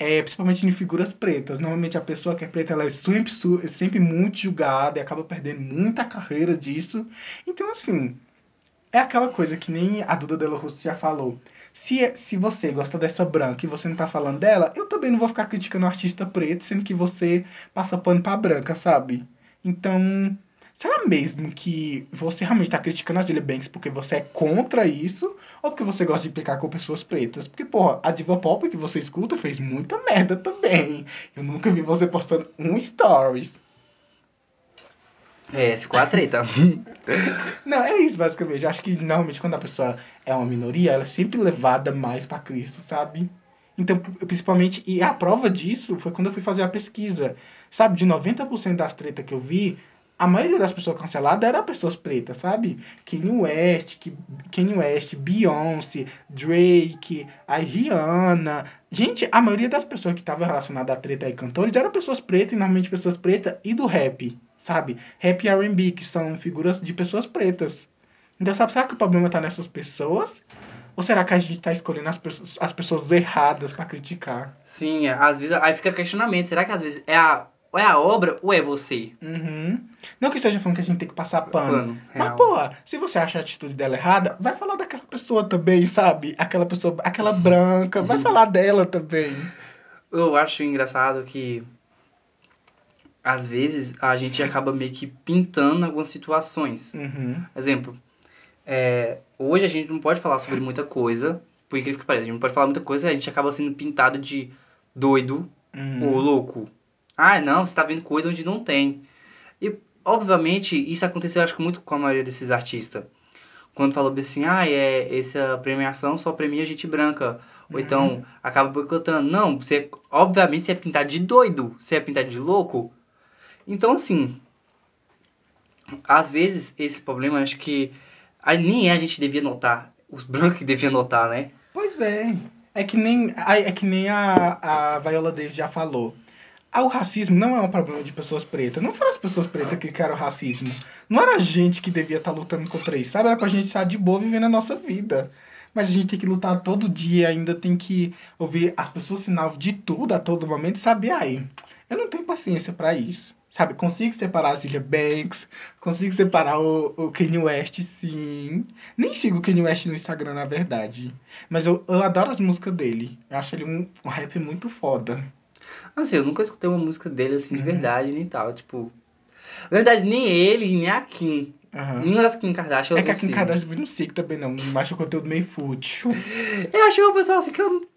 é, principalmente em figuras pretas. Normalmente a pessoa que é preta ela é sempre, su- sempre muito julgada e acaba perdendo muita carreira disso. Então, assim, é aquela coisa que nem a Duda Dela Russo já falou. Se, é- se você gosta dessa branca e você não tá falando dela, eu também não vou ficar criticando o artista preto, sendo que você passa pano pra branca, sabe? Então, será mesmo que você realmente tá criticando a Zilia Banks porque você é contra isso? Ou porque você gosta de implicar com pessoas pretas? Porque, porra, a diva pop que você escuta fez muita merda também. Eu nunca vi você postando um stories. É, ficou a treta. (laughs) Não, é isso basicamente. Eu acho que normalmente quando a pessoa é uma minoria, ela é sempre levada mais pra Cristo, sabe? Então, principalmente, e a prova disso foi quando eu fui fazer a pesquisa. Sabe, de 90% das tretas que eu vi, a maioria das pessoas canceladas eram pessoas pretas, sabe? Kanye West, Kanye West, Beyoncé, Drake, a Rihanna. Gente, a maioria das pessoas que estavam relacionadas à treta e cantores eram pessoas pretas, e normalmente pessoas pretas e do rap, sabe? Rap e R&B, que são figuras de pessoas pretas. Então, sabe, será que o problema tá nessas pessoas? Ou será que a gente tá escolhendo as pessoas, as pessoas erradas pra criticar? Sim, é, às vezes aí fica questionamento. Será que às vezes é a, ou é a obra ou é você. Uhum. Não que esteja falando que a gente tem que passar pano. Pano, Mas, pô, se você acha a atitude dela errada, vai falar daquela pessoa também, sabe? Aquela pessoa, aquela (laughs) branca, vai Uhum. falar dela também. Eu acho engraçado que às vezes a gente acaba meio que pintando algumas situações. Uhum. Exemplo, é, hoje a gente não pode falar sobre muita coisa, por incrível que pareça, a gente não pode falar muita coisa, a gente acaba sendo pintado de doido Uhum. ou louco. Ah, não, você tá vendo coisa onde não tem. E, obviamente, isso aconteceu, acho que muito com a maioria desses artistas. Quando falou assim, ah, é, essa premiação só premia gente branca. Ou Uhum. então, acaba boicotando. Não, você, obviamente, você é pintado de doido. Você é pintado de louco. Então, assim, às vezes, esse problema, acho que nem a gente devia notar. Os brancos que deviam notar, né? Pois é. É que nem, é que nem a, a Viola Davis já falou. Ah, o racismo não é um problema de pessoas pretas. Não foram as pessoas pretas que criaram o racismo. Não era a gente que devia estar lutando contra isso, sabe? Era pra gente estar de boa vivendo a nossa vida. Mas a gente tem que lutar todo dia, ainda tem que ouvir as pessoas sinal de tudo a todo momento, sabe? Ai, eu não tenho paciência pra isso. Sabe, consigo separar a Zilia Banks, consigo separar o, o Kanye West, sim. Nem sigo o Kanye West no Instagram, na verdade. Mas eu, eu adoro as músicas dele. Eu acho ele um, um rap muito foda. Assim, eu nunca escutei uma música dele assim de Uhum. verdade, nem tal. Tipo. Na verdade, nem ele, nem a Kim. Aham. Nenhuma das Kim Kardashian É que a Kim sigo. Kardashian eu não sigo também, não. Eu acho o conteúdo meio fútil. (laughs) Eu acho uma pessoa assim que eu.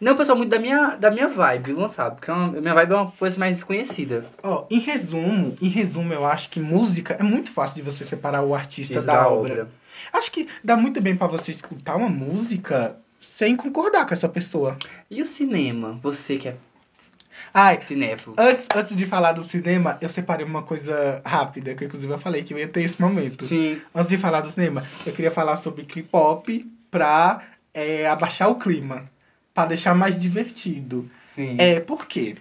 Não é uma pessoa muito da minha, da minha vibe, não sabe? Porque é uma- minha vibe é uma coisa mais desconhecida. Ó, em resumo, em resumo, eu acho que música é muito fácil de você separar o artista Isso da, obra. Acho que dá muito bem pra você escutar uma música sem concordar com essa pessoa. E o cinema? Você que é Ai, cinéfilo. antes, antes de falar do cinema, eu separei uma coisa rápida, que inclusive eu falei que eu ia ter esse momento. Sim. Antes de falar do cinema, eu queria falar sobre K-pop pra é, abaixar o clima, pra deixar mais divertido. Sim. É, por quê?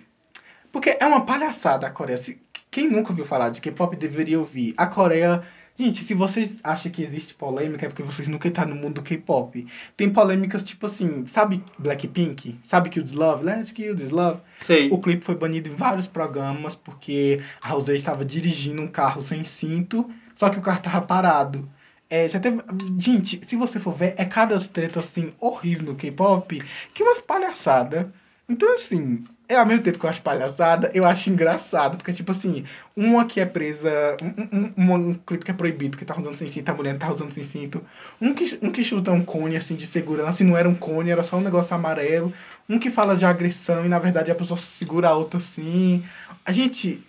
Porque é uma palhaçada a Coreia. Se- quem nunca ouviu falar de K-pop deveria ouvir. A Coreia. Gente, se vocês acham que existe polêmica, é porque vocês nunca estão no mundo do K-pop. Tem polêmicas tipo assim, sabe Blackpink? Sabe Kill This Love? Let's Kill This Love. Sei. O clipe foi banido em vários programas porque a Rosé estava dirigindo um carro sem cinto, só que o carro tava parado. É, já teve. Gente, se você for ver, é cada treta assim horrível no K-pop que umas palhaçadas. Então, assim, é ao mesmo tempo que eu acho palhaçada, eu acho engraçado. Porque, tipo assim, uma que é presa. Um, um, um, um clipe que é proibido, que tá usando sem cinto, a mulher tá usando sem cinto. Um que, um que chuta um cone assim de segurança e não era um cone, era só um negócio amarelo. Um que fala de agressão e na verdade a pessoa segura a outra assim. A gente.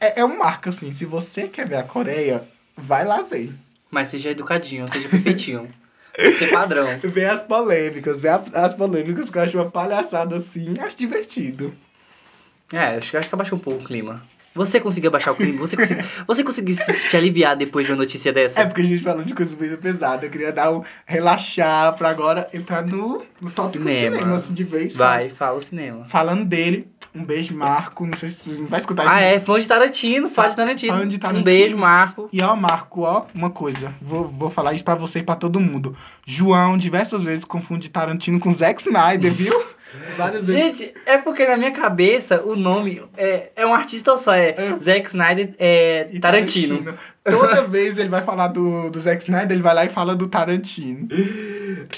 É, é um marco, assim. Se você quer ver a Coreia, vai lá ver. Mas seja educadinho, seja perfeitinho. (laughs) Ser padrão. (laughs) Vê as polêmicas, a- as polêmicas que eu acho uma palhaçada assim. Acho divertido. É, acho, que- acho que abaixou um pouco o clima. Você conseguiu abaixar o clima? Você conseguiu, (laughs) você conseguiu se, te aliviar depois de uma notícia dessa? É porque a gente falou de coisa muito pesada. Eu queria dar um relaxar pra agora entrar no, no tópico Cinema. cinema, assim, de vez. Vai, fala o cinema. Falando dele, um beijo, Marco. Não sei se você vai escutar Ah, é, fã de Tarantino, fã de Tarantino. Fã de Tarantino. Um beijo, Marco. E ó, Marco, ó, uma coisa. Vou, vou falar isso pra você e pra todo mundo. João diversas vezes confunde Tarantino com Zack Snyder, (laughs) viu? Vezes. Gente, é porque na minha cabeça o nome é, é um artista só, é É. Zack Snyder é E Tarantino. Toda (laughs) vez ele vai falar do, do Zack Snyder, ele vai lá e fala do Tarantino.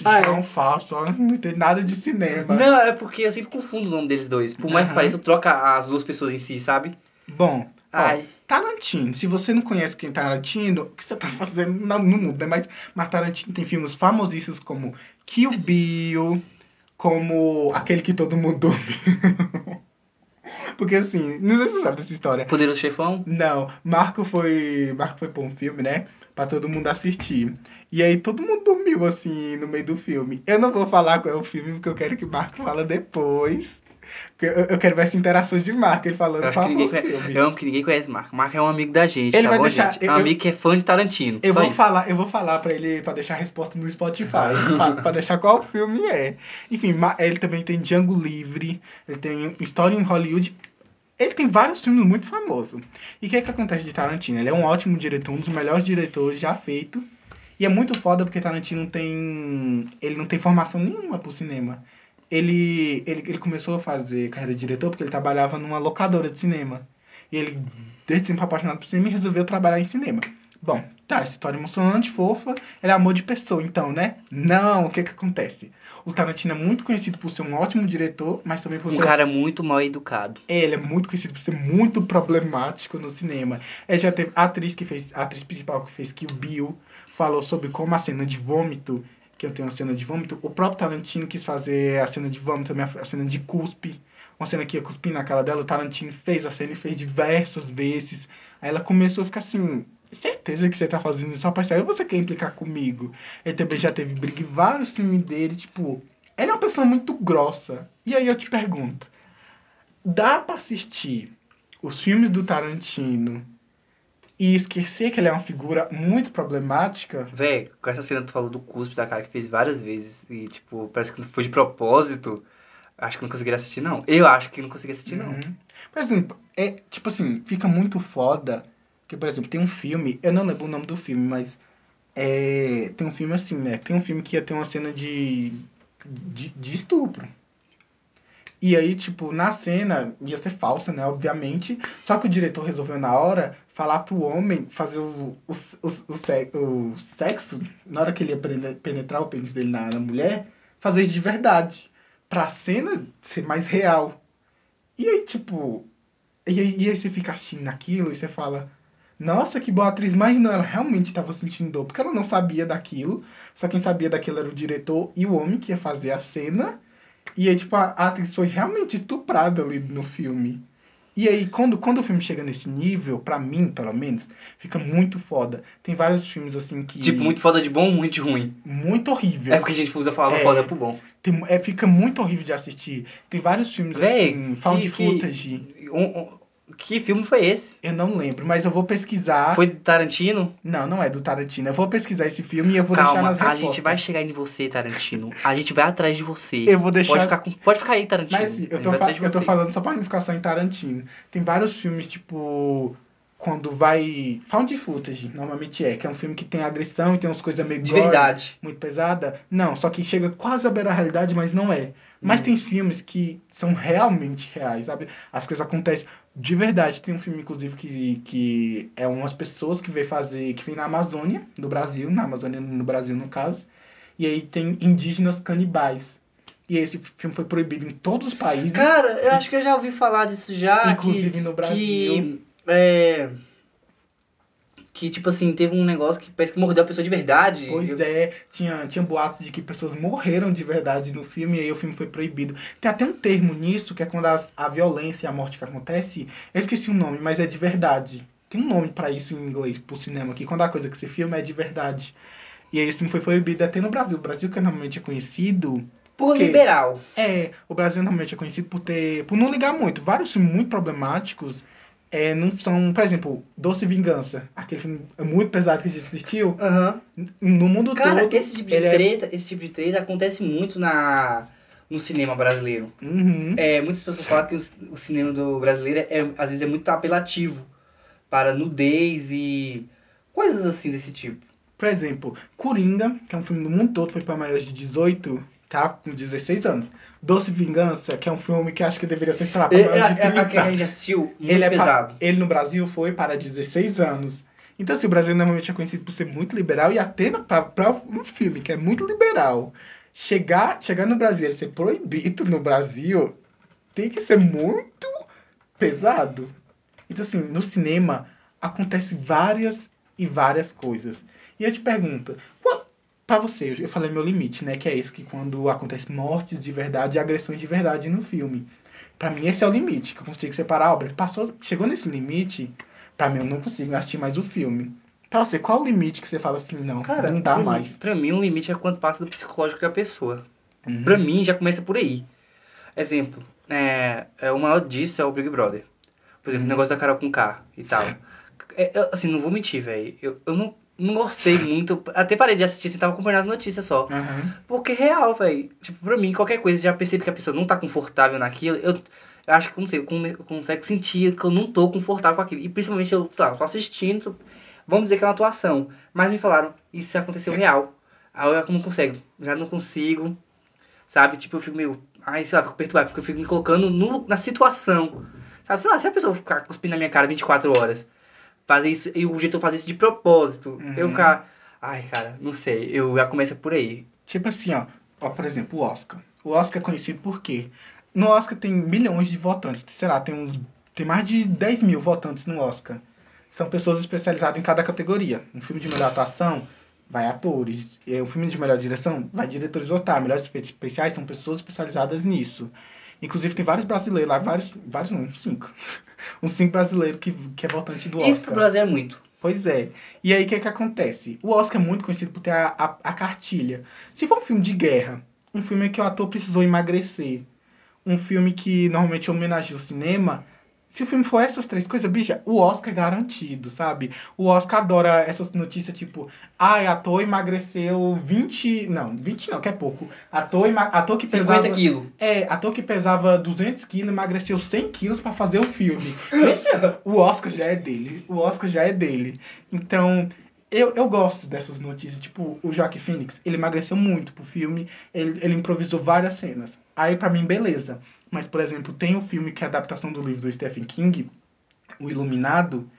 Ah, é. João falso, ó, não entende nada de cinema. Não, é porque eu sempre confundo o nome deles dois. Por mais que Aham. pareça, eu troco as duas pessoas em si, sabe? Bom, ó, Ai. Tarantino, se você não conhece quem é Tarantino, o que você tá fazendo no mundo, né? Mas, mas Tarantino tem filmes famosíssimos como Kill Bill, como aquele que todo mundo dormiu. (laughs) Porque assim, não sei se você sabe dessa história. Poderoso Chefão? Não, Marco foi. Marco foi pôr um filme, né? Pra todo mundo assistir. E aí todo mundo dormiu assim no meio do filme. Eu não vou falar qual é o filme, porque eu quero que o Marco fala depois. Porque eu, eu quero ver essa interação de Marco, ele Eu falando acho qual que foi ninguém conhece. filme. Eu amo que ninguém conhece Marco. Marco é um amigo da gente, Ele tá vai bom, deixar- gente? É eu- um amigo que é fã de Tarantino. Eu vou isso. falar, eu vou falar pra ele pra deixar a resposta no Spotify, (laughs) pra, pra deixar qual filme é. Enfim, ele também tem Django Livre, ele tem História em Hollywood. Ele tem vários filmes muito famosos. E o que, é que acontece de Tarantino? Ele é um ótimo diretor, um dos melhores diretores já feito. E é muito foda porque Tarantino tem. Ele não tem formação nenhuma pro cinema. Ele, ele, ele começou a fazer carreira de diretor porque ele trabalhava numa locadora de cinema. E ele, desde sempre apaixonado por cinema, resolveu trabalhar em cinema. Bom, tá, história emocionante, fofa, ele é amor de pessoa, então, né? Não, o que que acontece? O Tarantino é muito conhecido por ser um ótimo diretor, mas também por Um ser cara muito mal educado. ele é muito conhecido por ser muito problemático no cinema. Ele já teve a atriz que fez, a atriz principal que fez Kill Bill, falou sobre como a cena de vômito, que eu tenho uma cena de vômito, o próprio Tarantino quis fazer a cena de vômito, a cena de cuspe, uma cena que ia cuspir na cara dela, o Tarantino fez a cena e fez diversas vezes. Aí ela começou a ficar assim, certeza que você tá fazendo isso ou você quer implicar comigo? Ele também já teve briga em vários filmes dele, tipo, ele é uma pessoa muito grossa. E aí eu te pergunto, dá pra assistir os filmes do Tarantino e esquecer que ele é uma figura muito problemática? Véi, com essa cena que tu falou do cuspe da cara que fez várias vezes e, tipo, parece que não foi de propósito. Acho que não conseguiria assistir, não. Eu acho que não consegui assistir, não. Uhum. Por exemplo, é tipo assim, fica muito foda. Que, por exemplo, tem um filme, eu não lembro o nome do filme, mas é, tem um filme assim, né? Tem um filme que ia ter uma cena de, de, de estupro. E aí, tipo, na cena ia ser falsa, né? Obviamente. Só que o diretor resolveu na hora falar pro homem fazer o, o, o, o, se- o sexo, na hora que ele ia penetrar o pênis dele na, na mulher, fazer isso de verdade. Pra cena ser mais real. E aí, tipo. E aí, e aí você fica assistindo aquilo e você fala. Nossa, que boa atriz, mas não, ela realmente estava sentindo dor, porque ela não sabia daquilo. Só quem sabia daquilo era o diretor e o homem que ia fazer a cena. E aí, tipo, a atriz foi realmente estuprada ali no filme. E aí, quando, quando o filme chega nesse nível, pra mim, pelo menos, fica muito foda. Tem vários filmes assim que. Tipo, muito foda de bom, muito de ruim. Muito horrível. É porque a gente usa a palavra É. foda pro bom. Tem- é, fica muito horrível de assistir. Tem vários filmes Véi, assim, found que- footage. Um- um- que filme foi esse? Eu não lembro, mas eu vou pesquisar. Foi do Tarantino? Não, não é do Tarantino. Eu vou pesquisar esse filme e eu vou deixar Calma, nas a respostas. gente vai chegar em você, Tarantino. A gente vai atrás de você. Eu vou deixar. Pode ficar, com- pode ficar aí, Tarantino. Mas assim, A eu tô, fa- eu tô falando só pra não ficar só em Tarantino. Tem vários filmes, tipo. Quando vai. Found footage, normalmente é, que é um filme que tem agressão e tem umas coisas meio De gore, verdade. muito pesada. Não, só que chega quase a beirar a realidade, mas não é. Mas Hum. tem filmes que são realmente reais, sabe? As coisas acontecem de verdade. Tem um filme, inclusive, que, que é umas pessoas que vêm fazer, que vem na Amazônia, no Brasil, na Amazônia, no Brasil, no caso. E aí tem indígenas canibais. E esse filme foi proibido em todos os países, Cara, eu acho que eu já ouvi falar disso já. inclusive que, no Brasil. Que, é, que, tipo assim, teve um negócio que parece que mordeu a pessoa de verdade. Pois Eu- é, tinha, tinha boatos de que pessoas morreram de verdade no filme e aí o filme foi proibido. Tem até um termo nisso, que é quando as- a violência e a morte que acontece, eu esqueci o nome, mas é de verdade. Tem um nome pra isso em inglês, pro cinema, que quando a coisa que se filma é de verdade. E aí esse filme foi proibido até no Brasil. O Brasil que normalmente é conhecido... Por quê? liberal. É, o Brasil normalmente é conhecido por ter... Por não ligar muito. Vários filmes muito problemáticos é, não são... Por exemplo, Doce Vingança. Aquele filme muito pesado que a gente assistiu. Aham. No mundo Cara, todo... esse tipo de é- treta, esse tipo de treta acontece muito na, no cinema brasileiro. Uhum. É, muitas pessoas falam que os- o, cinema do brasileiro é, às vezes é muito apelativo para nudez e coisas assim desse tipo. Por exemplo, Coringa, que é um filme do mundo todo, foi para maiores de 18, tá? Com 16 anos. Doce Vingança, que é um filme que acho que deveria ser, sei lá, para É, maiores de é, é, 30. a que a gente assistiu, muito Ele é pa- pesado. Ele no Brasil foi para 16 anos. Então, assim, o Brasil normalmente é conhecido por ser muito liberal e até para um filme que é muito liberal, chegar, chegar no Brasil e ele ser proibido no Brasil tem que ser muito pesado. Então, assim, no cinema acontece várias e várias coisas. E eu te pergunto, pra você, eu falei meu limite, né? Que é esse, que quando acontece mortes de verdade e agressões de verdade no filme. Pra mim, esse é o limite, que eu consigo separar a obra. Passou, chegou nesse limite, pra mim, eu não consigo assistir mais o filme. Pra você, qual o limite que você fala assim, não, Cara, não dá pra mais? Mim, pra mim, um limite é quanto passa do psicológico da pessoa. Uhum. Pra mim, já começa por aí. Exemplo, é, é, o maior disso é o Big Brother. Por exemplo, o Uhum. negócio da Carol com K e tal. É, assim, não vou mentir, velho. Eu, eu não, não gostei muito. Até parei de assistir, assim, tava acompanhando as notícias só. Aham. Porque é real, velho. Tipo, pra mim, qualquer coisa, já percebe que a pessoa não tá confortável naquilo. Eu, eu acho que, não sei, eu, consigo sentir que eu não tô confortável com aquilo. E principalmente, eu, sei lá, tô assistindo, vamos dizer que é uma atuação. Mas me falaram, isso aconteceu real. Aí eu não consigo, já não consigo. Sabe? Tipo, eu fico meio. Ai, sei lá, fico perturbado, porque eu fico me colocando no, na situação. Sabe? Sei lá, se a pessoa ficar cuspindo na minha cara 24 horas, fazer isso, e o diretor fazer isso de propósito, Uhum. eu ficar. Ai, cara, não sei. Eu já começa por aí. Tipo assim, ó, ó, por exemplo, o Oscar. O Oscar é conhecido por quê? No Oscar tem milhões de votantes, sei lá, tem uns. Tem mais de 10 mil votantes no Oscar. São pessoas especializadas em cada categoria. Um filme de melhor atuação, vai atores. É, Um filme de melhor direção, vai diretores votar. Melhores efeitos especiais são pessoas especializadas nisso. Inclusive tem vários brasileiros lá, vários, vários não, uns cinco. Uns cinco brasileiros que, que é votante do Oscar. Isso pro Brasil é muito. Pois é. E aí o que que acontece? O Oscar é muito conhecido por ter a, a, a cartilha. Se for um filme de guerra, um filme que o ator precisou emagrecer, um filme que normalmente homenageia o cinema, se o filme for essas três coisas, bicha, o Oscar é garantido, sabe? O Oscar adora essas notícias tipo, ai, ator emagreceu 20, não, 20 não, que é pouco. Ator, ator que 50 pesava quilos. é, ator que pesava 200 quilos emagreceu 100 quilos pra fazer o filme. (laughs) Bicha, o Oscar já é dele. O Oscar já é dele. Então, eu, eu gosto dessas notícias. Tipo, o Joaquin Phoenix, ele emagreceu muito pro filme. Ele, ele improvisou várias cenas. Aí, pra mim, beleza. Mas, por exemplo, tem o filme que é a adaptação do livro do Stephen King, O Iluminado.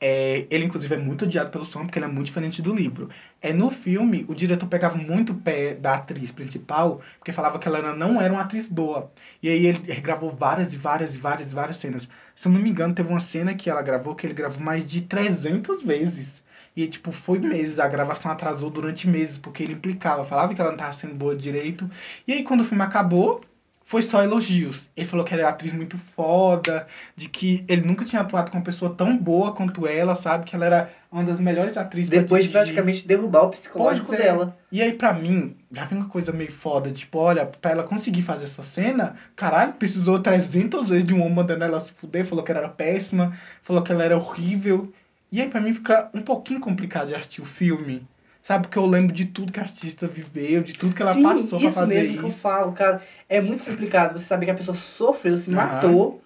É, ele, inclusive, é muito odiado pelo som, porque ele é muito diferente do livro. É, no filme, o diretor pegava muito o pé da atriz principal, porque falava que ela não era uma atriz boa. E aí ele gravou várias e várias e várias e várias cenas. Se eu não me engano, teve uma cena que ela gravou que ele gravou mais de 300 vezes. E, tipo, foi meses. A gravação atrasou durante meses, porque ele implicava. Falava que ela não tava sendo boa direito. E aí, quando o filme acabou, foi só elogios. Ele falou que ela era atriz muito foda, de que ele nunca tinha atuado com uma pessoa tão boa quanto ela, sabe? Que ela era uma das melhores atrizes Depois de praticamente derrubar o psicológico é. dela. E aí, pra mim, já vem uma coisa meio foda, tipo, olha, pra ela conseguir fazer essa cena, caralho, precisou 300 vezes de um homem mandando ela se fuder, falou que ela era péssima, falou que ela era horrível. E aí, pra mim, fica um pouquinho complicado de assistir o filme, sabe? Porque eu lembro de tudo que a artista viveu, de tudo que ela Sim, passou pra isso fazer mesmo que eu isso. falo, cara. É muito complicado você saber que a pessoa sofreu, se Aham. matou.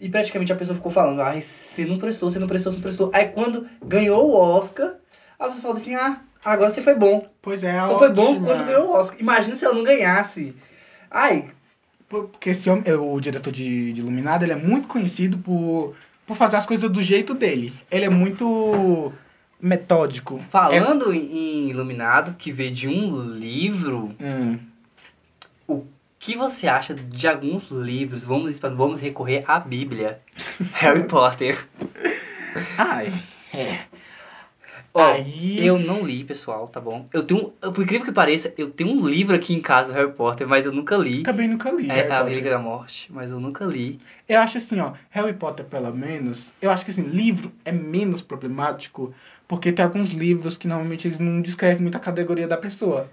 E praticamente a pessoa ficou falando, ai, você não prestou, você não prestou, você não prestou. Aí quando ganhou o Oscar, a pessoa falou assim, ah, agora você foi bom. Pois é, Só foi bom ótima. quando ganhou o Oscar. Imagina se ela não ganhasse. Ai, Porque esse homem, o diretor de, de Iluminado, ele é muito conhecido por, por fazer as coisas do jeito dele. Ele é muito metódico. falando em Iluminado, que veio de um livro, É- hum. o que você acha de alguns livros? Vamos, vamos recorrer à Bíblia. (laughs) Harry Potter. Ai, é. Ó, Aí. Eu não li, pessoal, tá bom? Eu tenho, por incrível que pareça, eu tenho um livro aqui em casa do Harry Potter, mas eu nunca li. Também nunca li. É Harry As Potter. Relíquias da Morte, mas eu nunca li. Eu acho assim, ó, Harry Potter, pelo menos, eu acho que assim, livro é menos problemático, porque tem alguns livros que normalmente eles não descrevem muito a categoria da pessoa.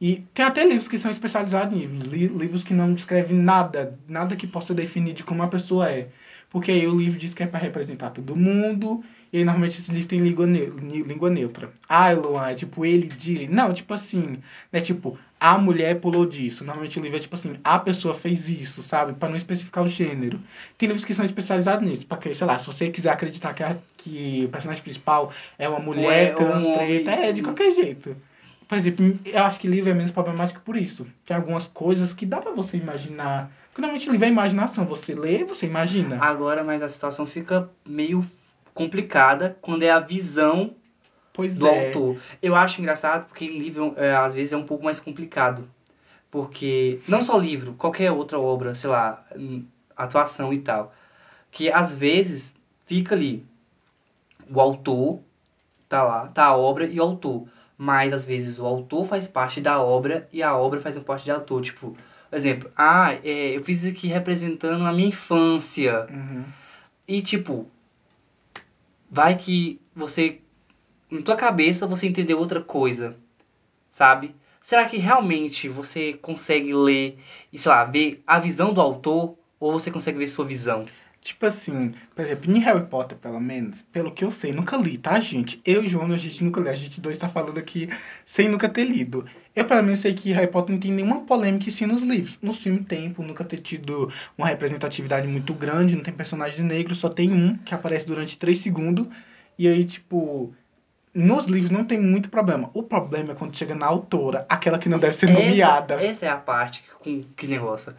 E tem até livros que são especializados nisso, li- livros que não descrevem nada, nada que possa definir de como a pessoa é. Porque aí o livro diz que é para representar todo mundo, e aí normalmente esse livro tem língua, ni- língua neutra. Ah, Luan, é tipo ele, de. Não, tipo assim, né? Tipo, a mulher pulou disso. Normalmente o livro é tipo assim, a pessoa fez isso, sabe? Para não especificar o gênero. Tem livros que são especializados nisso, porque, sei lá, se você quiser acreditar que, a- que o personagem principal é uma mulher é um trans homem- preta, é de qualquer jeito. Por exemplo, eu acho que livro é menos problemático por isso. Tem algumas coisas que dá pra você imaginar. Porque normalmente livro é imaginação. Você lê, você imagina. Agora, mas a situação fica meio complicada quando é a visão pois do é. autor. Eu acho engraçado porque em livro, é, às vezes, é um pouco mais complicado. Porque, não só livro, qualquer outra obra, sei lá, hum, atuação e tal. Que às vezes fica ali o autor, tá lá, tá a obra e o autor. Mas às vezes o autor faz parte da obra e a obra faz parte do autor. Tipo, por exemplo, ah, é, eu fiz isso aqui representando a minha infância. Uhum. E tipo, vai que você, em tua cabeça, você entendeu outra coisa, sabe? Será que realmente você consegue ler e, sei lá, ver a visão do autor ou você consegue ver sua visão? Tipo assim, por exemplo, em Harry Potter, pelo menos, pelo que eu sei, nunca li, tá, gente? Eu e João, a gente nunca lê. A gente dois tá falando aqui sem nunca ter lido. Eu, pelo menos, sei que Harry Potter não tem nenhuma polêmica assim nos livros. No filme tem, por nunca ter tido uma representatividade muito grande, não tem personagens negros, só tem um que aparece durante três segundos. E aí, tipo, nos livros não tem muito problema. O problema é quando chega na autora, aquela que não deve ser nomeada. Essa, essa é a parte com que negócio.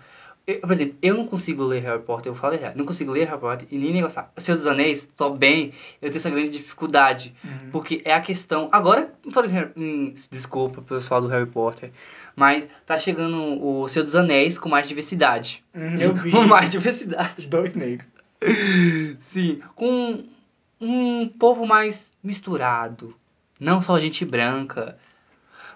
Eu, por exemplo, eu não consigo ler Harry Potter, eu verdade, não consigo ler Harry Potter e nem negociar. Senhor dos Anéis, também, eu tenho essa grande dificuldade. Uhum. Porque é a questão. Agora, falei hum, desculpa pro pessoal do Harry Potter, mas tá chegando o Senhor dos Anéis com mais diversidade. Uhum, eu vi. (laughs) Com mais diversidade. Dois negros. Sim, com um povo mais misturado. Não só gente branca.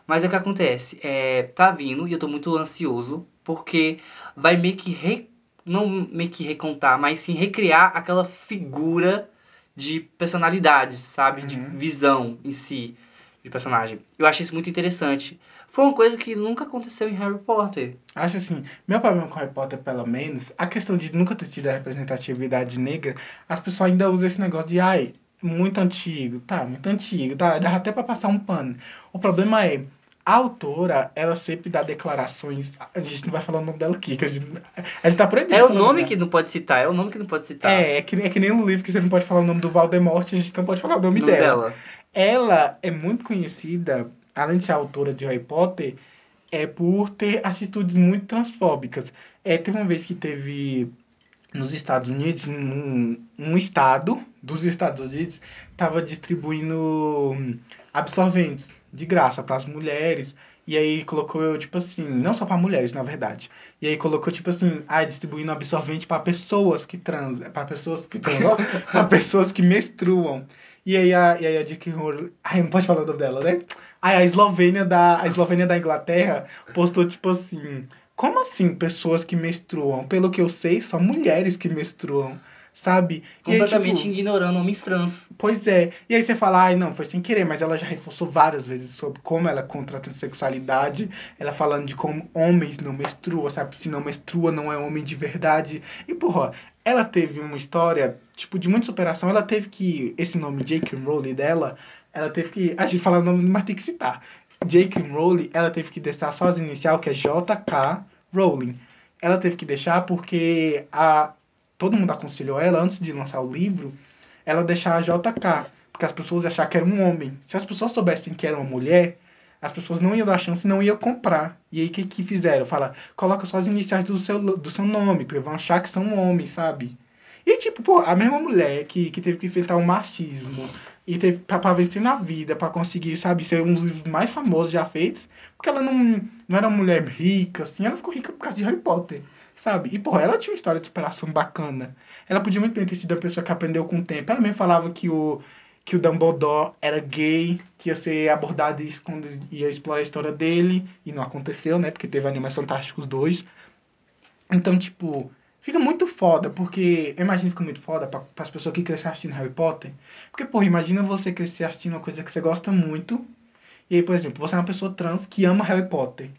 Mas é o que acontece. É, tá vindo e eu tô muito ansioso. Porque vai meio que. Re... Não meio que recontar, mas sim recriar aquela figura de personalidades, sabe? De Uhum. visão em si de personagem. Eu achei isso muito interessante. Foi uma coisa que nunca aconteceu em Harry Potter. Acho assim, meu problema com Harry Potter, pelo menos, a questão de nunca ter tido a representatividade negra, as pessoas ainda usam esse negócio de, ai, muito antigo, tá, muito antigo, tá, dá até pra passar um pano. O problema é, a autora, ela sempre dá declarações, a gente não vai falar o nome dela aqui, que a gente, a gente tá proibido. É o nome que não pode citar, é o nome que não pode citar. É, é que, é que nem no livro que você não pode falar o nome do Valdemort, a gente não pode falar o nome nome dela. dela. Ela é muito conhecida, além de ser autora de Harry Potter, é por ter atitudes muito transfóbicas. É, teve uma vez que teve nos Estados Unidos, um, um estado dos Estados Unidos estava distribuindo hum, absorventes de graça para as mulheres. E aí colocou, tipo assim, não só para mulheres, na verdade. E aí colocou, tipo assim, ah, distribuindo absorvente para pessoas que transam, para pessoas que transam, (laughs) para pessoas que menstruam. E aí a, e aí a J.K. Rowling, ai, não pode falar o nome dela, né? Aí a Eslovênia da, a Eslovênia da Inglaterra postou, tipo assim, como assim pessoas que menstruam? Pelo que eu sei, são mulheres que menstruam, sabe? E aí, Completamente tipo, ignorando homens trans. Pois é. E aí você fala, ai não, foi sem querer, mas ela já reforçou várias vezes sobre como ela é contra a transexualidade, ela falando de como homens não menstruam, sabe? Se não menstrua, não é homem de verdade. E, porra, ela teve uma história, tipo, de muita superação. Ela teve que, esse nome J.K. Rowling dela, ela teve que, a gente fala o nome, mas tem que citar. J.K. Rowling, ela teve que deixar só as inicial, que é J.K. Rowling. Ela teve que deixar porque a, todo mundo aconselhou ela, antes de lançar o livro, ela deixar a JK, porque as pessoas achavam que era um homem. Se as pessoas soubessem que era uma mulher, as pessoas não iam dar chance não iam comprar. E aí o que, que fizeram? Fala, coloca só as iniciais do seu, do seu nome, porque vão achar que são homens, sabe? E tipo, pô, a mesma mulher que, que teve que enfrentar o machismo e teve pra vencer na vida, pra conseguir, sabe, ser um dos livros mais famosos já feitos, porque ela não, não era uma mulher rica, assim, ela ficou rica por causa de Harry Potter, sabe? E, porra, ela tinha uma história de superação bacana. Ela podia muito bem ter sido a pessoa que aprendeu com o tempo. Ela mesmo falava que o, que o Dumbledore era gay, que ia ser abordado isso quando ia explorar a história dele, e não aconteceu, né? Porque teve Animais Fantásticos 2. Então, tipo, fica muito foda, porque eu imagino que fica muito foda para as pessoas que cresceram assistindo Harry Potter. Porque, pô, imagina você crescer assistindo uma coisa que você gosta muito, e aí, por exemplo, você é uma pessoa trans que ama Harry Potter.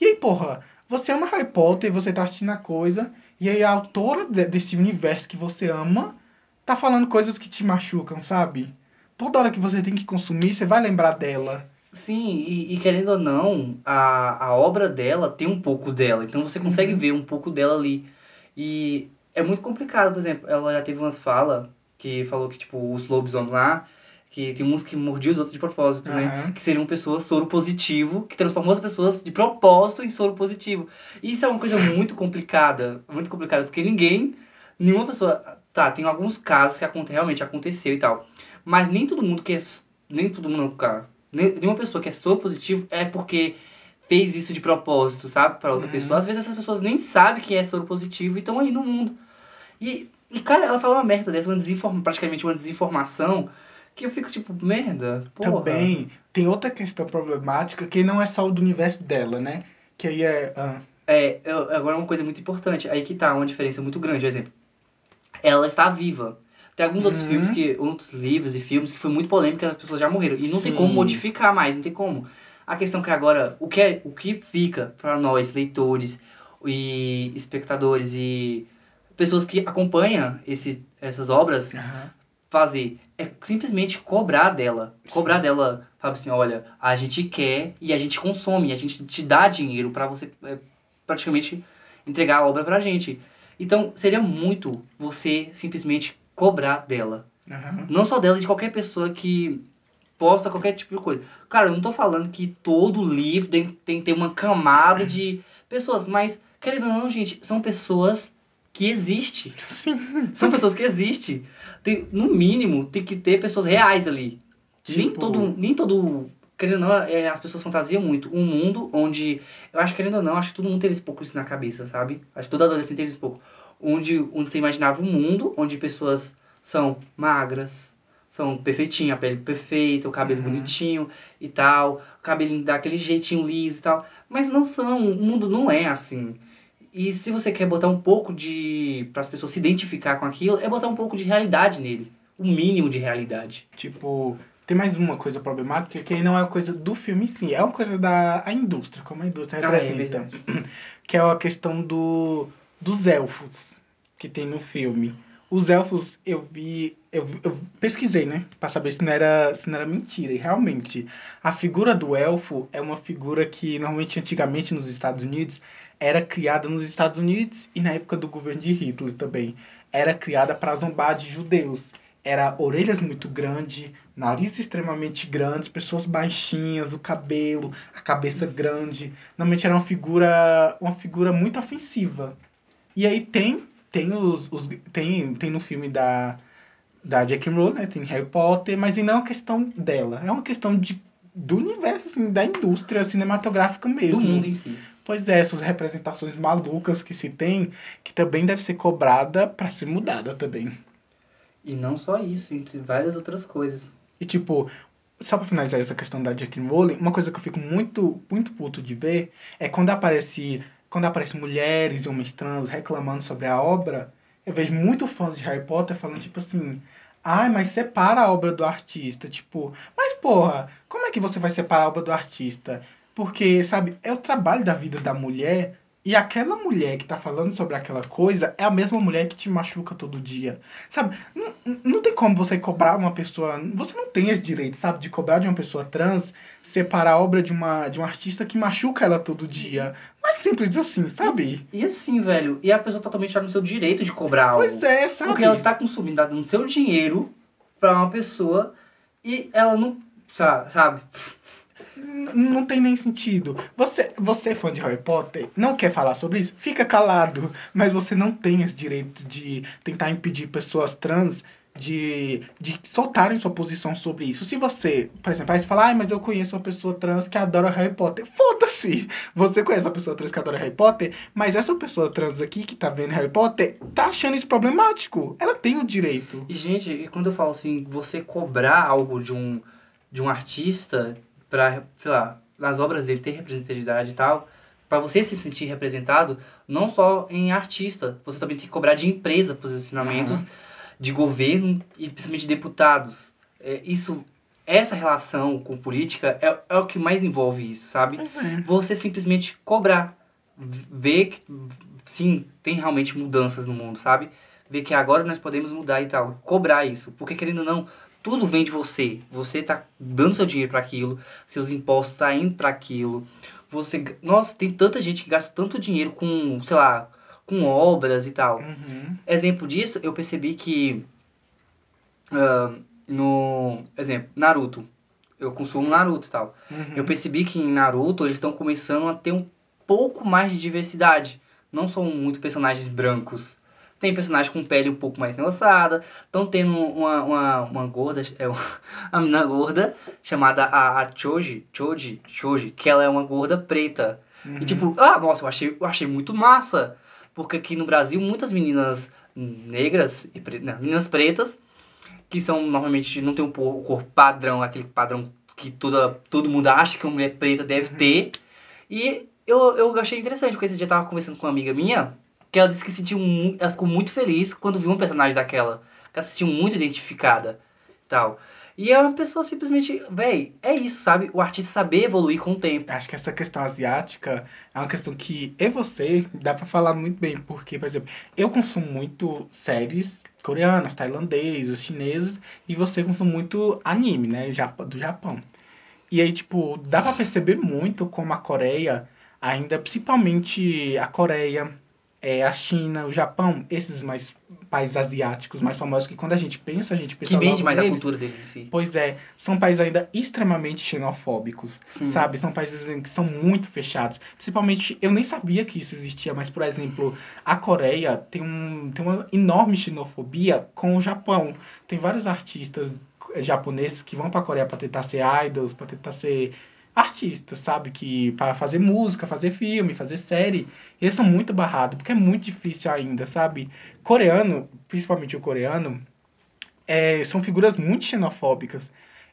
E aí, porra, você ama Harry Potter, você tá assistindo a coisa, e aí a autora de- desse universo que você ama tá falando coisas que te machucam, sabe? Toda hora que você tem que consumir, você vai lembrar dela. Sim, e, e querendo ou não, a, a obra dela tem um pouco dela. Então você consegue Uhum. ver um pouco dela ali. E é muito complicado, por exemplo, ela já teve umas falas que falou que, tipo, os lobisomens lá, que tem uns que mordiam os outros de propósito, né? Aham. Que seriam pessoas soro positivo, que transformam as pessoas de propósito em soro positivo. Isso é uma coisa muito (laughs) complicada, muito complicada, porque ninguém, nenhuma pessoa, tá, tem alguns casos que aconte, realmente aconteceu e tal, mas nem todo mundo que é, nem todo mundo, cara, nem- nenhuma pessoa que é soro positivo é porque fez isso de propósito, sabe, para outra Uhum. pessoa. Às vezes essas pessoas nem sabem que é soro positivo e estão aí no mundo. E, e, cara, ela fala uma merda dessa, uma desinforma, praticamente uma desinformação, que eu fico tipo, merda, porra. Também tem outra questão problemática que não é só o do universo dela, né? Que aí é. ah, É, eu- agora uma coisa muito importante, aí que tá uma diferença muito grande, por exemplo. Ela está viva. Tem alguns outros Uhum. filmes que, outros livros e filmes que foi muito polêmico que as pessoas já morreram e não tem Sim. como modificar mais, não tem como. A questão que agora, o que é, o que fica para nós leitores e espectadores e pessoas que acompanham esse, essas obras aham. fazer é simplesmente cobrar dela. Cobrar dela, sabe assim, olha, a gente quer e a gente consome, a gente te dá dinheiro pra você é, praticamente entregar a obra pra gente. Então, seria muito você simplesmente cobrar dela. aham. Não só dela, de qualquer pessoa que exposta a qualquer tipo de coisa. Cara, eu não tô falando que todo livro tem, tem que ter uma camada de pessoas, mas, querendo ou não, gente, são pessoas que existem. Sim. São pessoas que existem. Tem, no mínimo, tem que ter pessoas reais ali. Nem Tipo- todo. Nem todo. Querendo ou não, é, as pessoas fantasiam muito. Um mundo onde. Eu acho que, querendo ou não, acho que todo mundo teve esse pouco isso na cabeça, sabe? Acho que todo adolescente teve esse pouco. Onde, onde você imaginava um mundo onde pessoas são magras, são perfeitinhas, a pele perfeita, o cabelo Uhum. bonitinho e tal, o cabelinho daquele jeitinho liso e tal. Mas não são, o mundo não é assim. E se você quer botar um pouco de. para as pessoas se identificar com aquilo, é botar um pouco de realidade nele. O mínimo de realidade. Tipo, tem mais uma coisa problemática que aí não é uma coisa do filme em si, é uma coisa da a indústria, como a indústria Ah, é representa. que é a questão do, dos elfos que tem no filme. Os elfos, eu vi, eu, eu pesquisei, né, Pra saber se não, era, se não era mentira. E realmente, a figura do elfo é uma figura que normalmente antigamente nos Estados Unidos era criada nos Estados Unidos e na época do governo de Hitler também. Era criada para zombar de judeus. Era orelhas muito grandes, nariz extremamente grandes, pessoas baixinhas, o cabelo, a cabeça grande. Normalmente era uma figura, uma figura muito ofensiva. E aí tem, tem os, os tem, tem no filme da da J.K. Rowling, né? Tem Harry Potter, mas e não é uma questão dela, é uma questão de do universo assim, da indústria cinematográfica mesmo. Do mundo em si. Pois é, essas representações malucas que se tem, que também deve ser cobrada para ser mudada também. E não só isso, entre várias outras coisas. E tipo, só pra finalizar essa questão da J.K. Rowling, uma coisa que eu fico muito, muito puto de ver é quando aparece, quando aparece mulheres e homens trans reclamando sobre a obra, eu vejo muito fãs de Harry Potter falando tipo assim, ai, mas separa a obra do artista, tipo, mas porra, como é que você vai separar a obra do artista? Porque, sabe, é o trabalho da vida da mulher e aquela mulher que tá falando sobre aquela coisa é a mesma mulher que te machuca todo dia. Sabe, não, não tem como você cobrar uma pessoa. Você não tem esse direito, sabe, de cobrar de uma pessoa trans separar a obra de, uma, de um artista que machuca ela todo dia. Não é simples assim, sabe? E assim, velho, e a pessoa totalmente tá no seu direito de cobrar algo. Pois é, sabe? Porque ela está consumindo, tá dando seu dinheiro pra uma pessoa e ela não. sa- Sabe? Não tem nem sentido. Você, você é fã de Harry Potter, não quer falar sobre isso? Fica calado. Mas você não tem esse direito de tentar impedir pessoas trans de, de soltarem sua posição sobre isso. Se você, por exemplo, aí você fala, ai, mas eu conheço uma pessoa trans que adora Harry Potter. Foda-se! Você conhece uma pessoa trans que adora Harry Potter, mas essa pessoa trans aqui que tá vendo Harry Potter tá achando isso problemático. Ela tem o direito. E, gente, e quando eu falo assim, você cobrar algo de um, de um artista pra, sei lá, nas obras dele ter representatividade e tal, pra você se sentir representado, não só em artista, você também tem que cobrar de empresa posicionamentos, Aham. de governo e principalmente de deputados. É, isso, essa relação com política é, é o que mais envolve isso, sabe? É. Você simplesmente cobrar, ver que sim, tem realmente mudanças no mundo, sabe? Ver que agora nós podemos mudar e tal, cobrar isso, porque querendo ou não, tudo vem de você. Você tá dando seu dinheiro para aquilo, seus impostos tá indo para aquilo. Você, nossa, tem tanta gente que gasta tanto dinheiro com, sei lá, com obras e tal. Uhum. Exemplo disso, eu percebi que ah, no, exemplo, Naruto. Eu consumo Naruto e tal. Uhum. Eu percebi que em Naruto eles estão começando a ter um pouco mais de diversidade. Não são muito personagens brancos. Tem personagem com pele um pouco mais engrossada. Estão tendo uma, uma, uma gorda, é, (laughs) uma menina gorda, chamada a, a Choji, Choji, Choji, que ela é uma gorda preta. Uhum. E tipo, ah, nossa, eu achei, eu achei muito massa. Porque aqui no Brasil, muitas meninas negras, e pre... não, meninas pretas, que são normalmente não tem um po- corpo padrão, aquele padrão que toda, todo mundo acha que uma mulher preta deve Uhum. ter. E eu, eu achei interessante, porque esse dia eu tava conversando com uma amiga minha, que ela disse que sentiu ela ficou muito feliz quando viu um personagem daquela. Que ela se sentiu muito identificada tal. E é uma pessoa simplesmente, véi, é isso, sabe? O artista saber evoluir com o tempo. Acho que essa questão asiática é uma questão que eu e você dá pra falar muito bem, porque, por exemplo, eu consumo muito séries coreanas, tailandesas, chinesas, e você consome muito anime, né, do Japão. E aí, tipo, dá pra perceber muito como a Coreia, ainda, principalmente a Coreia, é, a China, o Japão, esses mais países asiáticos mais famosos, que quando a gente pensa, a gente pensa Que vende mais a cultura deles em si. Pois é, são países ainda extremamente xenofóbicos, Sim. sabe? São países que são muito fechados. Principalmente, eu nem sabia que isso existia, mas, por exemplo, a Coreia tem, um, tem uma enorme xenofobia com o Japão. Tem vários artistas japoneses que vão pra Coreia pra tentar ser idols, pra tentar ser artistas, sabe? Que para fazer música, fazer filme, fazer série. Eles são muito barrados, porque é muito difícil ainda, sabe? Coreano, principalmente o coreano, é, são figuras muito xenofóbicas.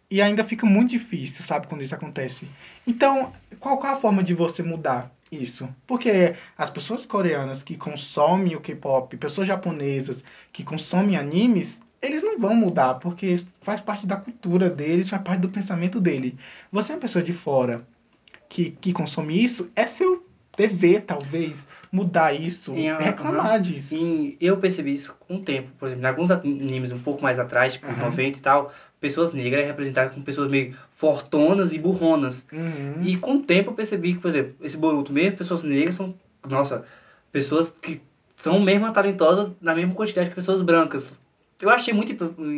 E ainda fica muito difícil, sabe, quando isso acontece. Então, qual, qual a forma de você mudar isso? Porque as pessoas coreanas que consomem o K-pop, pessoas japonesas que consomem animes, eles não vão mudar, porque faz parte da cultura deles, faz parte do pensamento dele. Você é uma pessoa de fora que, que consome isso, é seu dever, talvez, mudar isso, E, reclamar disso. E eu percebi isso com o tempo. Por exemplo, em alguns animes um pouco mais atrás, tipo Aham. 90 e tal, pessoas negras é representadas com pessoas meio fortonas e burronas. Uhum. E com o tempo eu percebi que, por exemplo, esse Boruto mesmo, pessoas negras são, nossa, pessoas que são mesmo talentosas na mesma quantidade que pessoas brancas. Eu achei muito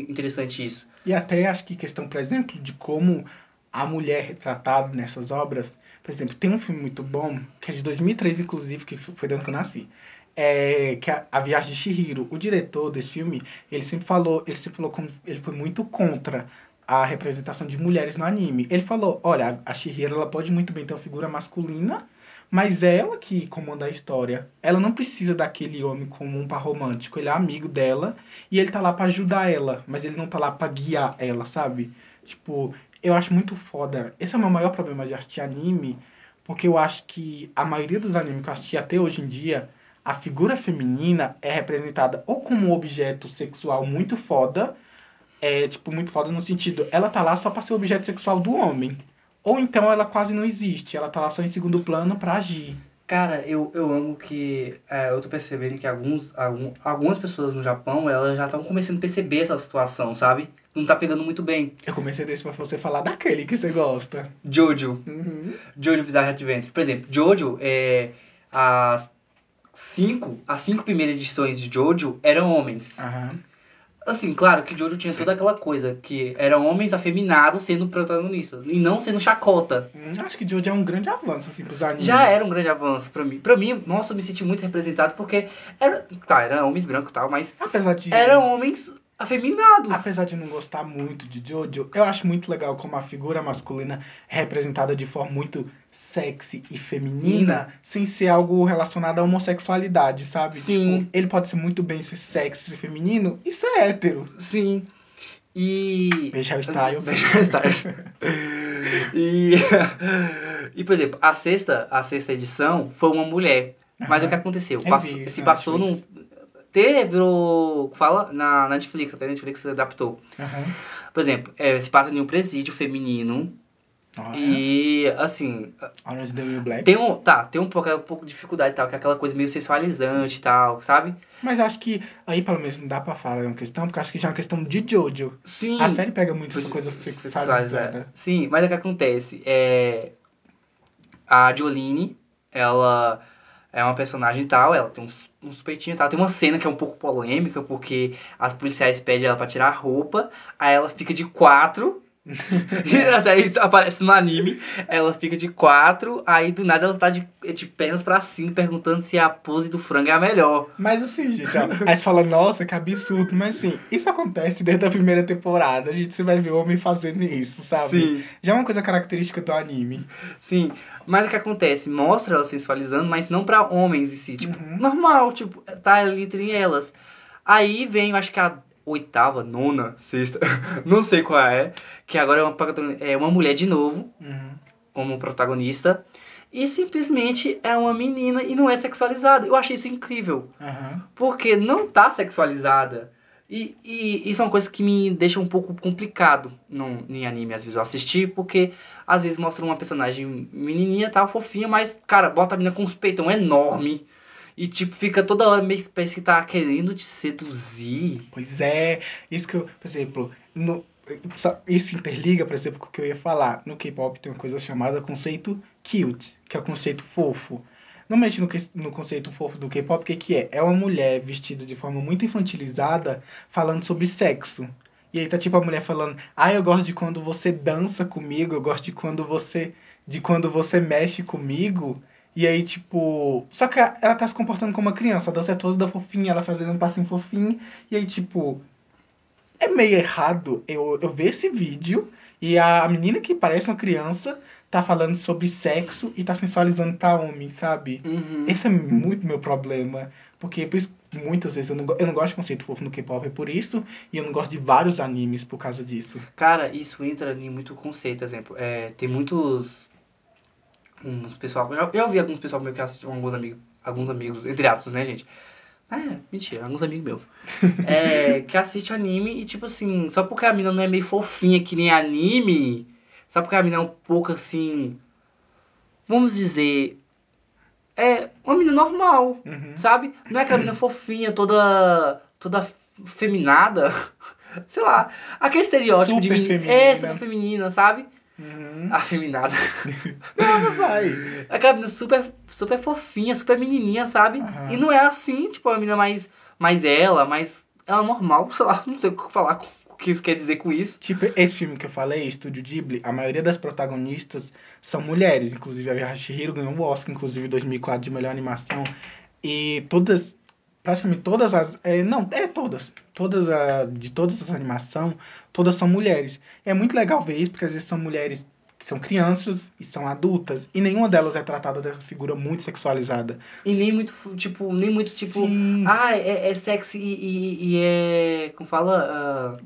interessante isso. E até acho que questão, por exemplo, de como a mulher é retratada nessas obras. Por exemplo, tem um filme muito bom, que é de 2003, inclusive, que foi do ano que eu nasci. É, que é A Viagem de Chihiro. O diretor desse filme, ele sempre falou, ele sempre falou como ele foi muito contra a representação de mulheres no anime. Ele falou, olha, a Chihiro ela pode muito bem ter uma figura masculina, mas é ela que comanda a história. Ela não precisa daquele homem como um par romântico. Ele é amigo dela e ele tá lá pra ajudar ela, mas ele não tá lá pra guiar ela, sabe? Tipo, eu acho muito foda. Esse é o meu maior problema de assistir anime, porque eu acho que a maioria dos animes que eu assisti até hoje em dia, a figura feminina é representada ou como um objeto sexual muito foda, é tipo muito foda no sentido, ela tá lá só pra ser objeto sexual do homem. Ou então ela quase não existe, ela tá lá só em segundo plano pra agir. Cara, eu, eu amo que é, eu tô percebendo que alguns, algum, algumas pessoas no Japão, elas já estão começando a perceber essa situação, sabe? Não tá pegando muito bem. Eu comecei desse pra você falar daquele que você gosta. Jojo. Uhum. Jojo Bizarre Adventure. Por exemplo, Jojo, é, as cinco, as cinco primeiras edições de Jojo eram homens. Aham. Assim, claro que Jojo tinha toda aquela coisa, que eram homens afeminados sendo protagonistas, e não sendo chacota. Hum, Acho que Jojo é um grande avanço, assim, pros animes. Já era um grande avanço pra mim. Pra mim, nossa, eu me senti muito representado, porque era, tá, eram homens brancos e tal, mas Apesar de... eram homens afeminados. Apesar de não gostar muito de Jojo, eu acho muito legal como a figura masculina é representada de forma muito sexy e feminina, sem ser algo relacionado à homossexualidade, sabe? Sim. Tipo, ele pode ser muito bem ser sexy e feminino, isso é hétero. Sim. E. Beijar o Styles. Beijar o Styles. (laughs) e. (laughs) e, por exemplo, a sexta, a sexta edição foi uma mulher. Mas Aham. o que aconteceu? Passou- vi, se na passou num. Teve o. Fala na na Netflix, até a Netflix adaptou. Aham. Por exemplo, é, se passa em um presídio feminino. Olha, E assim, Orange the New Black. tem um. Tá, tem um pouco, um pouco de dificuldade e tal, que é aquela coisa meio sensualizante e tal, sabe? Mas eu acho que aí pelo menos não dá pra falar uma questão, porque acho que já é uma questão de Jojo. Sim. A série pega muito essa coisa Sexualizada. sexualizada. Sim, mas o que acontece? É... A Jolene, ela é uma personagem tal, ela tem uns, uns peitinhos e tal. Tem uma cena que é um pouco polêmica, porque as policiais pedem ela pra tirar a roupa, aí ela fica de quatro. (laughs) essa- isso aparece no anime. Ela fica de quatro, aí do nada ela tá de, de pernas pra cima, perguntando se a pose do frango é a melhor. Mas assim, gente, ó, aí você fala, nossa, que absurdo, mas assim, isso acontece desde a primeira temporada, a gente vai ver homem fazendo isso, sabe? Sim. Já é uma coisa característica do anime. Sim, mas o que acontece? Mostra ela sensualizando, mas não pra homens em si. Tipo, Uhum. normal, tipo, tá ali entre elas. Aí vem, eu acho que a oitava, nona, sexta, (laughs) não sei qual é, que agora é uma, é uma mulher de novo, Uhum. como protagonista, e simplesmente é uma menina e não é sexualizada. Eu achei isso incrível, Aham. porque não tá sexualizada. E, e isso é uma coisa que me deixa um pouco complicado no, em anime, às vezes, eu assistir, porque às vezes mostra uma personagem menininha, tal, fofinha, mas, cara, bota a menina com uns peitão enorme e, tipo, fica toda hora meio que parece que tá querendo te seduzir. Pois é, isso que eu, por exemplo, no, isso interliga, por exemplo, com o que eu ia falar. No K-pop tem uma coisa chamada conceito cute, que é o conceito fofo. mexe no, no conceito fofo do K-pop, o que que é? É uma mulher vestida de forma muito infantilizada falando sobre sexo. E aí tá tipo a mulher falando, ah, eu gosto de quando você dança comigo, eu gosto de quando você. de quando você mexe comigo. E aí, tipo. Só que ela tá se comportando como uma criança, a dança é toda fofinha, ela fazendo um passinho fofinho. E aí, tipo. É meio errado eu, eu ver esse vídeo e a menina que parece uma criança tá falando sobre sexo e tá sensualizando pra homem, sabe? Uhum. Esse é muito meu problema. Porque por isso, muitas vezes eu não, eu não gosto de conceito fofo no K-pop, é por isso, e eu não gosto de vários animes por causa disso. Cara, isso entra em muito conceito, exemplo. É, tem muitos. Uns pessoal. Eu, eu vi alguns pessoal meu que assistem, alguns amigos. Alguns amigos, entre aspas, né, gente? É, mentira, alguns amigos meus. É, que assiste anime e, tipo assim, só porque a mina não é meio fofinha que nem anime, só porque a mina é um pouco assim. Vamos dizer. É uma mina normal, Uhum. sabe? Não é aquela mina fofinha, toda. toda feminada. (laughs) Sei lá, aquele estereótipo de Super menina. feminina. É, super feminina, sabe? Uhum. Afeminada. (laughs) Não, vai. Aquela menina super, super fofinha, super menininha, sabe? Aham. E não é assim, tipo, a menina mais, mais ela, mais ela normal, sei lá, (laughs) não sei o que falar, com- o que isso quer dizer com isso. Tipo, esse filme que eu falei, Estúdio Ghibli, a maioria das protagonistas são mulheres. Inclusive, a Yashihiro ganhou o Oscar, inclusive, em 2004, de melhor animação. E todas, praticamente todas as... é, não, é todas. Todas a, de todas as animações, todas são mulheres. É muito legal ver isso, porque às vezes são mulheres que são crianças e são adultas. E nenhuma delas é tratada dessa figura muito sexualizada. E nem muito, tipo, nem muito, tipo, Sim. ah, é, é sexy e, e- e é, como fala, ah,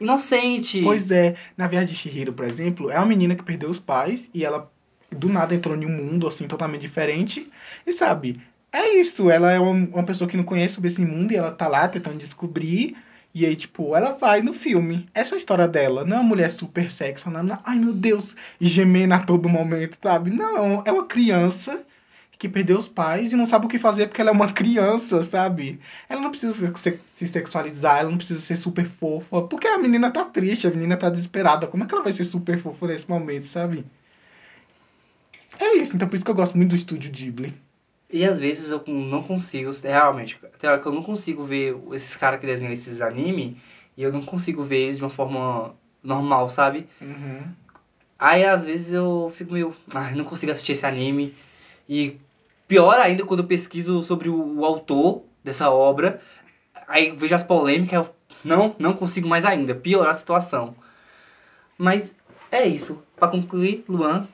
inocente. Pois é, na Viagem de Chihiro, por exemplo, é uma menina que perdeu os pais e ela do nada entrou em um mundo assim totalmente diferente. E sabe, é isso, ela é uma, uma pessoa que não conhece sobre esse mundo e ela tá lá tentando descobrir. E aí, tipo, ela vai no filme. Essa é a história dela. Não é uma mulher super sexy, falando, ai meu Deus, e gemendo a todo momento, sabe? Não, é uma- é uma criança que perdeu os pais e não sabe o que fazer porque ela é uma criança, sabe? Ela não precisa se- se, se sexualizar, ela não precisa ser super fofa, porque a menina tá triste, a menina tá desesperada. Como é que ela vai ser super fofa nesse momento, sabe? É isso, então por isso que eu gosto muito do estúdio Ghibli. E às vezes eu não consigo, realmente, tem hora que eu não consigo ver esses caras que desenham esses anime e eu não consigo ver eles de uma forma normal, sabe? Uhum. Aí às vezes eu fico meio, ai, não consigo assistir esse anime. E pior ainda quando eu pesquiso sobre o, o autor dessa obra, aí vejo as polêmicas, eu não, não consigo mais ainda, piorar a situação. Mas é isso. Pra concluir, Luan,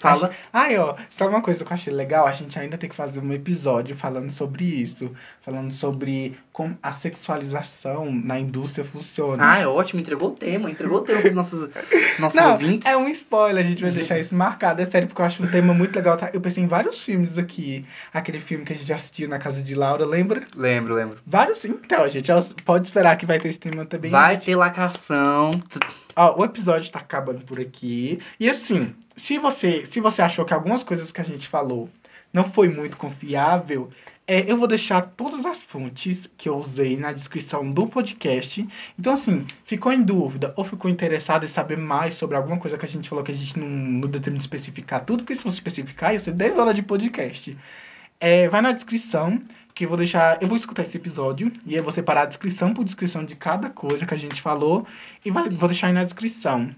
fala. Ai, ó, sabe uma coisa que eu achei legal? A gente ainda tem que fazer um episódio falando sobre isso. Falando sobre como a sexualização na indústria funciona. Ah, é ótimo, entregou o tema, entregou o tema para nossos, (laughs) nossos Não, ouvintes. é um spoiler, a gente vai deixar isso marcado. É sério, porque eu acho um tema muito legal. tá? Eu pensei em vários filmes aqui. Aquele filme que a gente assistiu na casa de Laura, lembra? Lembro, lembro. Vários. Então, gente, pode esperar que vai ter esse tema também. Vai gente. ter lacração. Ó, o episódio tá acabando por aqui. E assim, se você, se você achou que algumas coisas que a gente falou não foi muito confiável, é, eu vou deixar todas as fontes que eu usei na descrição do podcast. Então, assim, ficou em dúvida ou ficou interessado em saber mais sobre alguma coisa que a gente falou que a gente não, não determina de especificar tudo, porque se fosse especificar, ia ser 10 horas de podcast. É, vai na descrição, que eu vou deixar. Eu vou escutar esse episódio e eu vou separar a descrição por descrição de cada coisa que a gente falou e vai- vou deixar aí na descrição.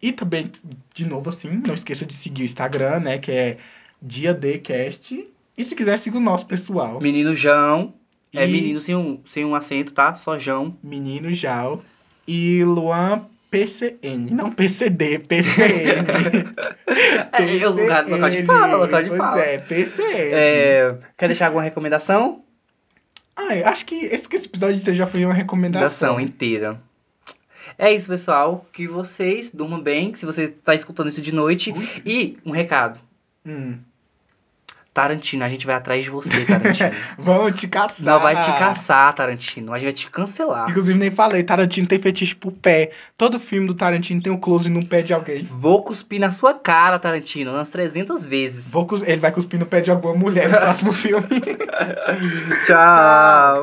E também, de novo, assim, não esqueça de seguir o Instagram, né? Que é DiaDcast. E se quiser, siga o nosso pessoal. Menino João. É E- menino sem um, sem um acento, tá? Só João. Menino Jal. E Luan PCN. Não PCD, PCN. (laughs) É, é lugar, local de fala, local de pois fala. é, PCN. É, quer deixar alguma recomendação? Ai, acho que esse, que esse episódio já foi uma recomendação. Recomendação inteira. É isso, pessoal. Que vocês durmam bem, se você tá escutando isso de noite. Ui. E um recado. Hum. Tarantino, a gente vai atrás de você, Tarantino. (laughs) Vão te caçar. Não vai te caçar, Tarantino. A gente vai te cancelar. Inclusive, nem falei, Tarantino tem fetiche pro pé. Todo filme do Tarantino tem um close no pé de alguém. Vou cuspir na sua cara, Tarantino, umas 300 vezes. Vou cus- Ele vai cuspir no pé de alguma mulher no (laughs) próximo filme. Tchau.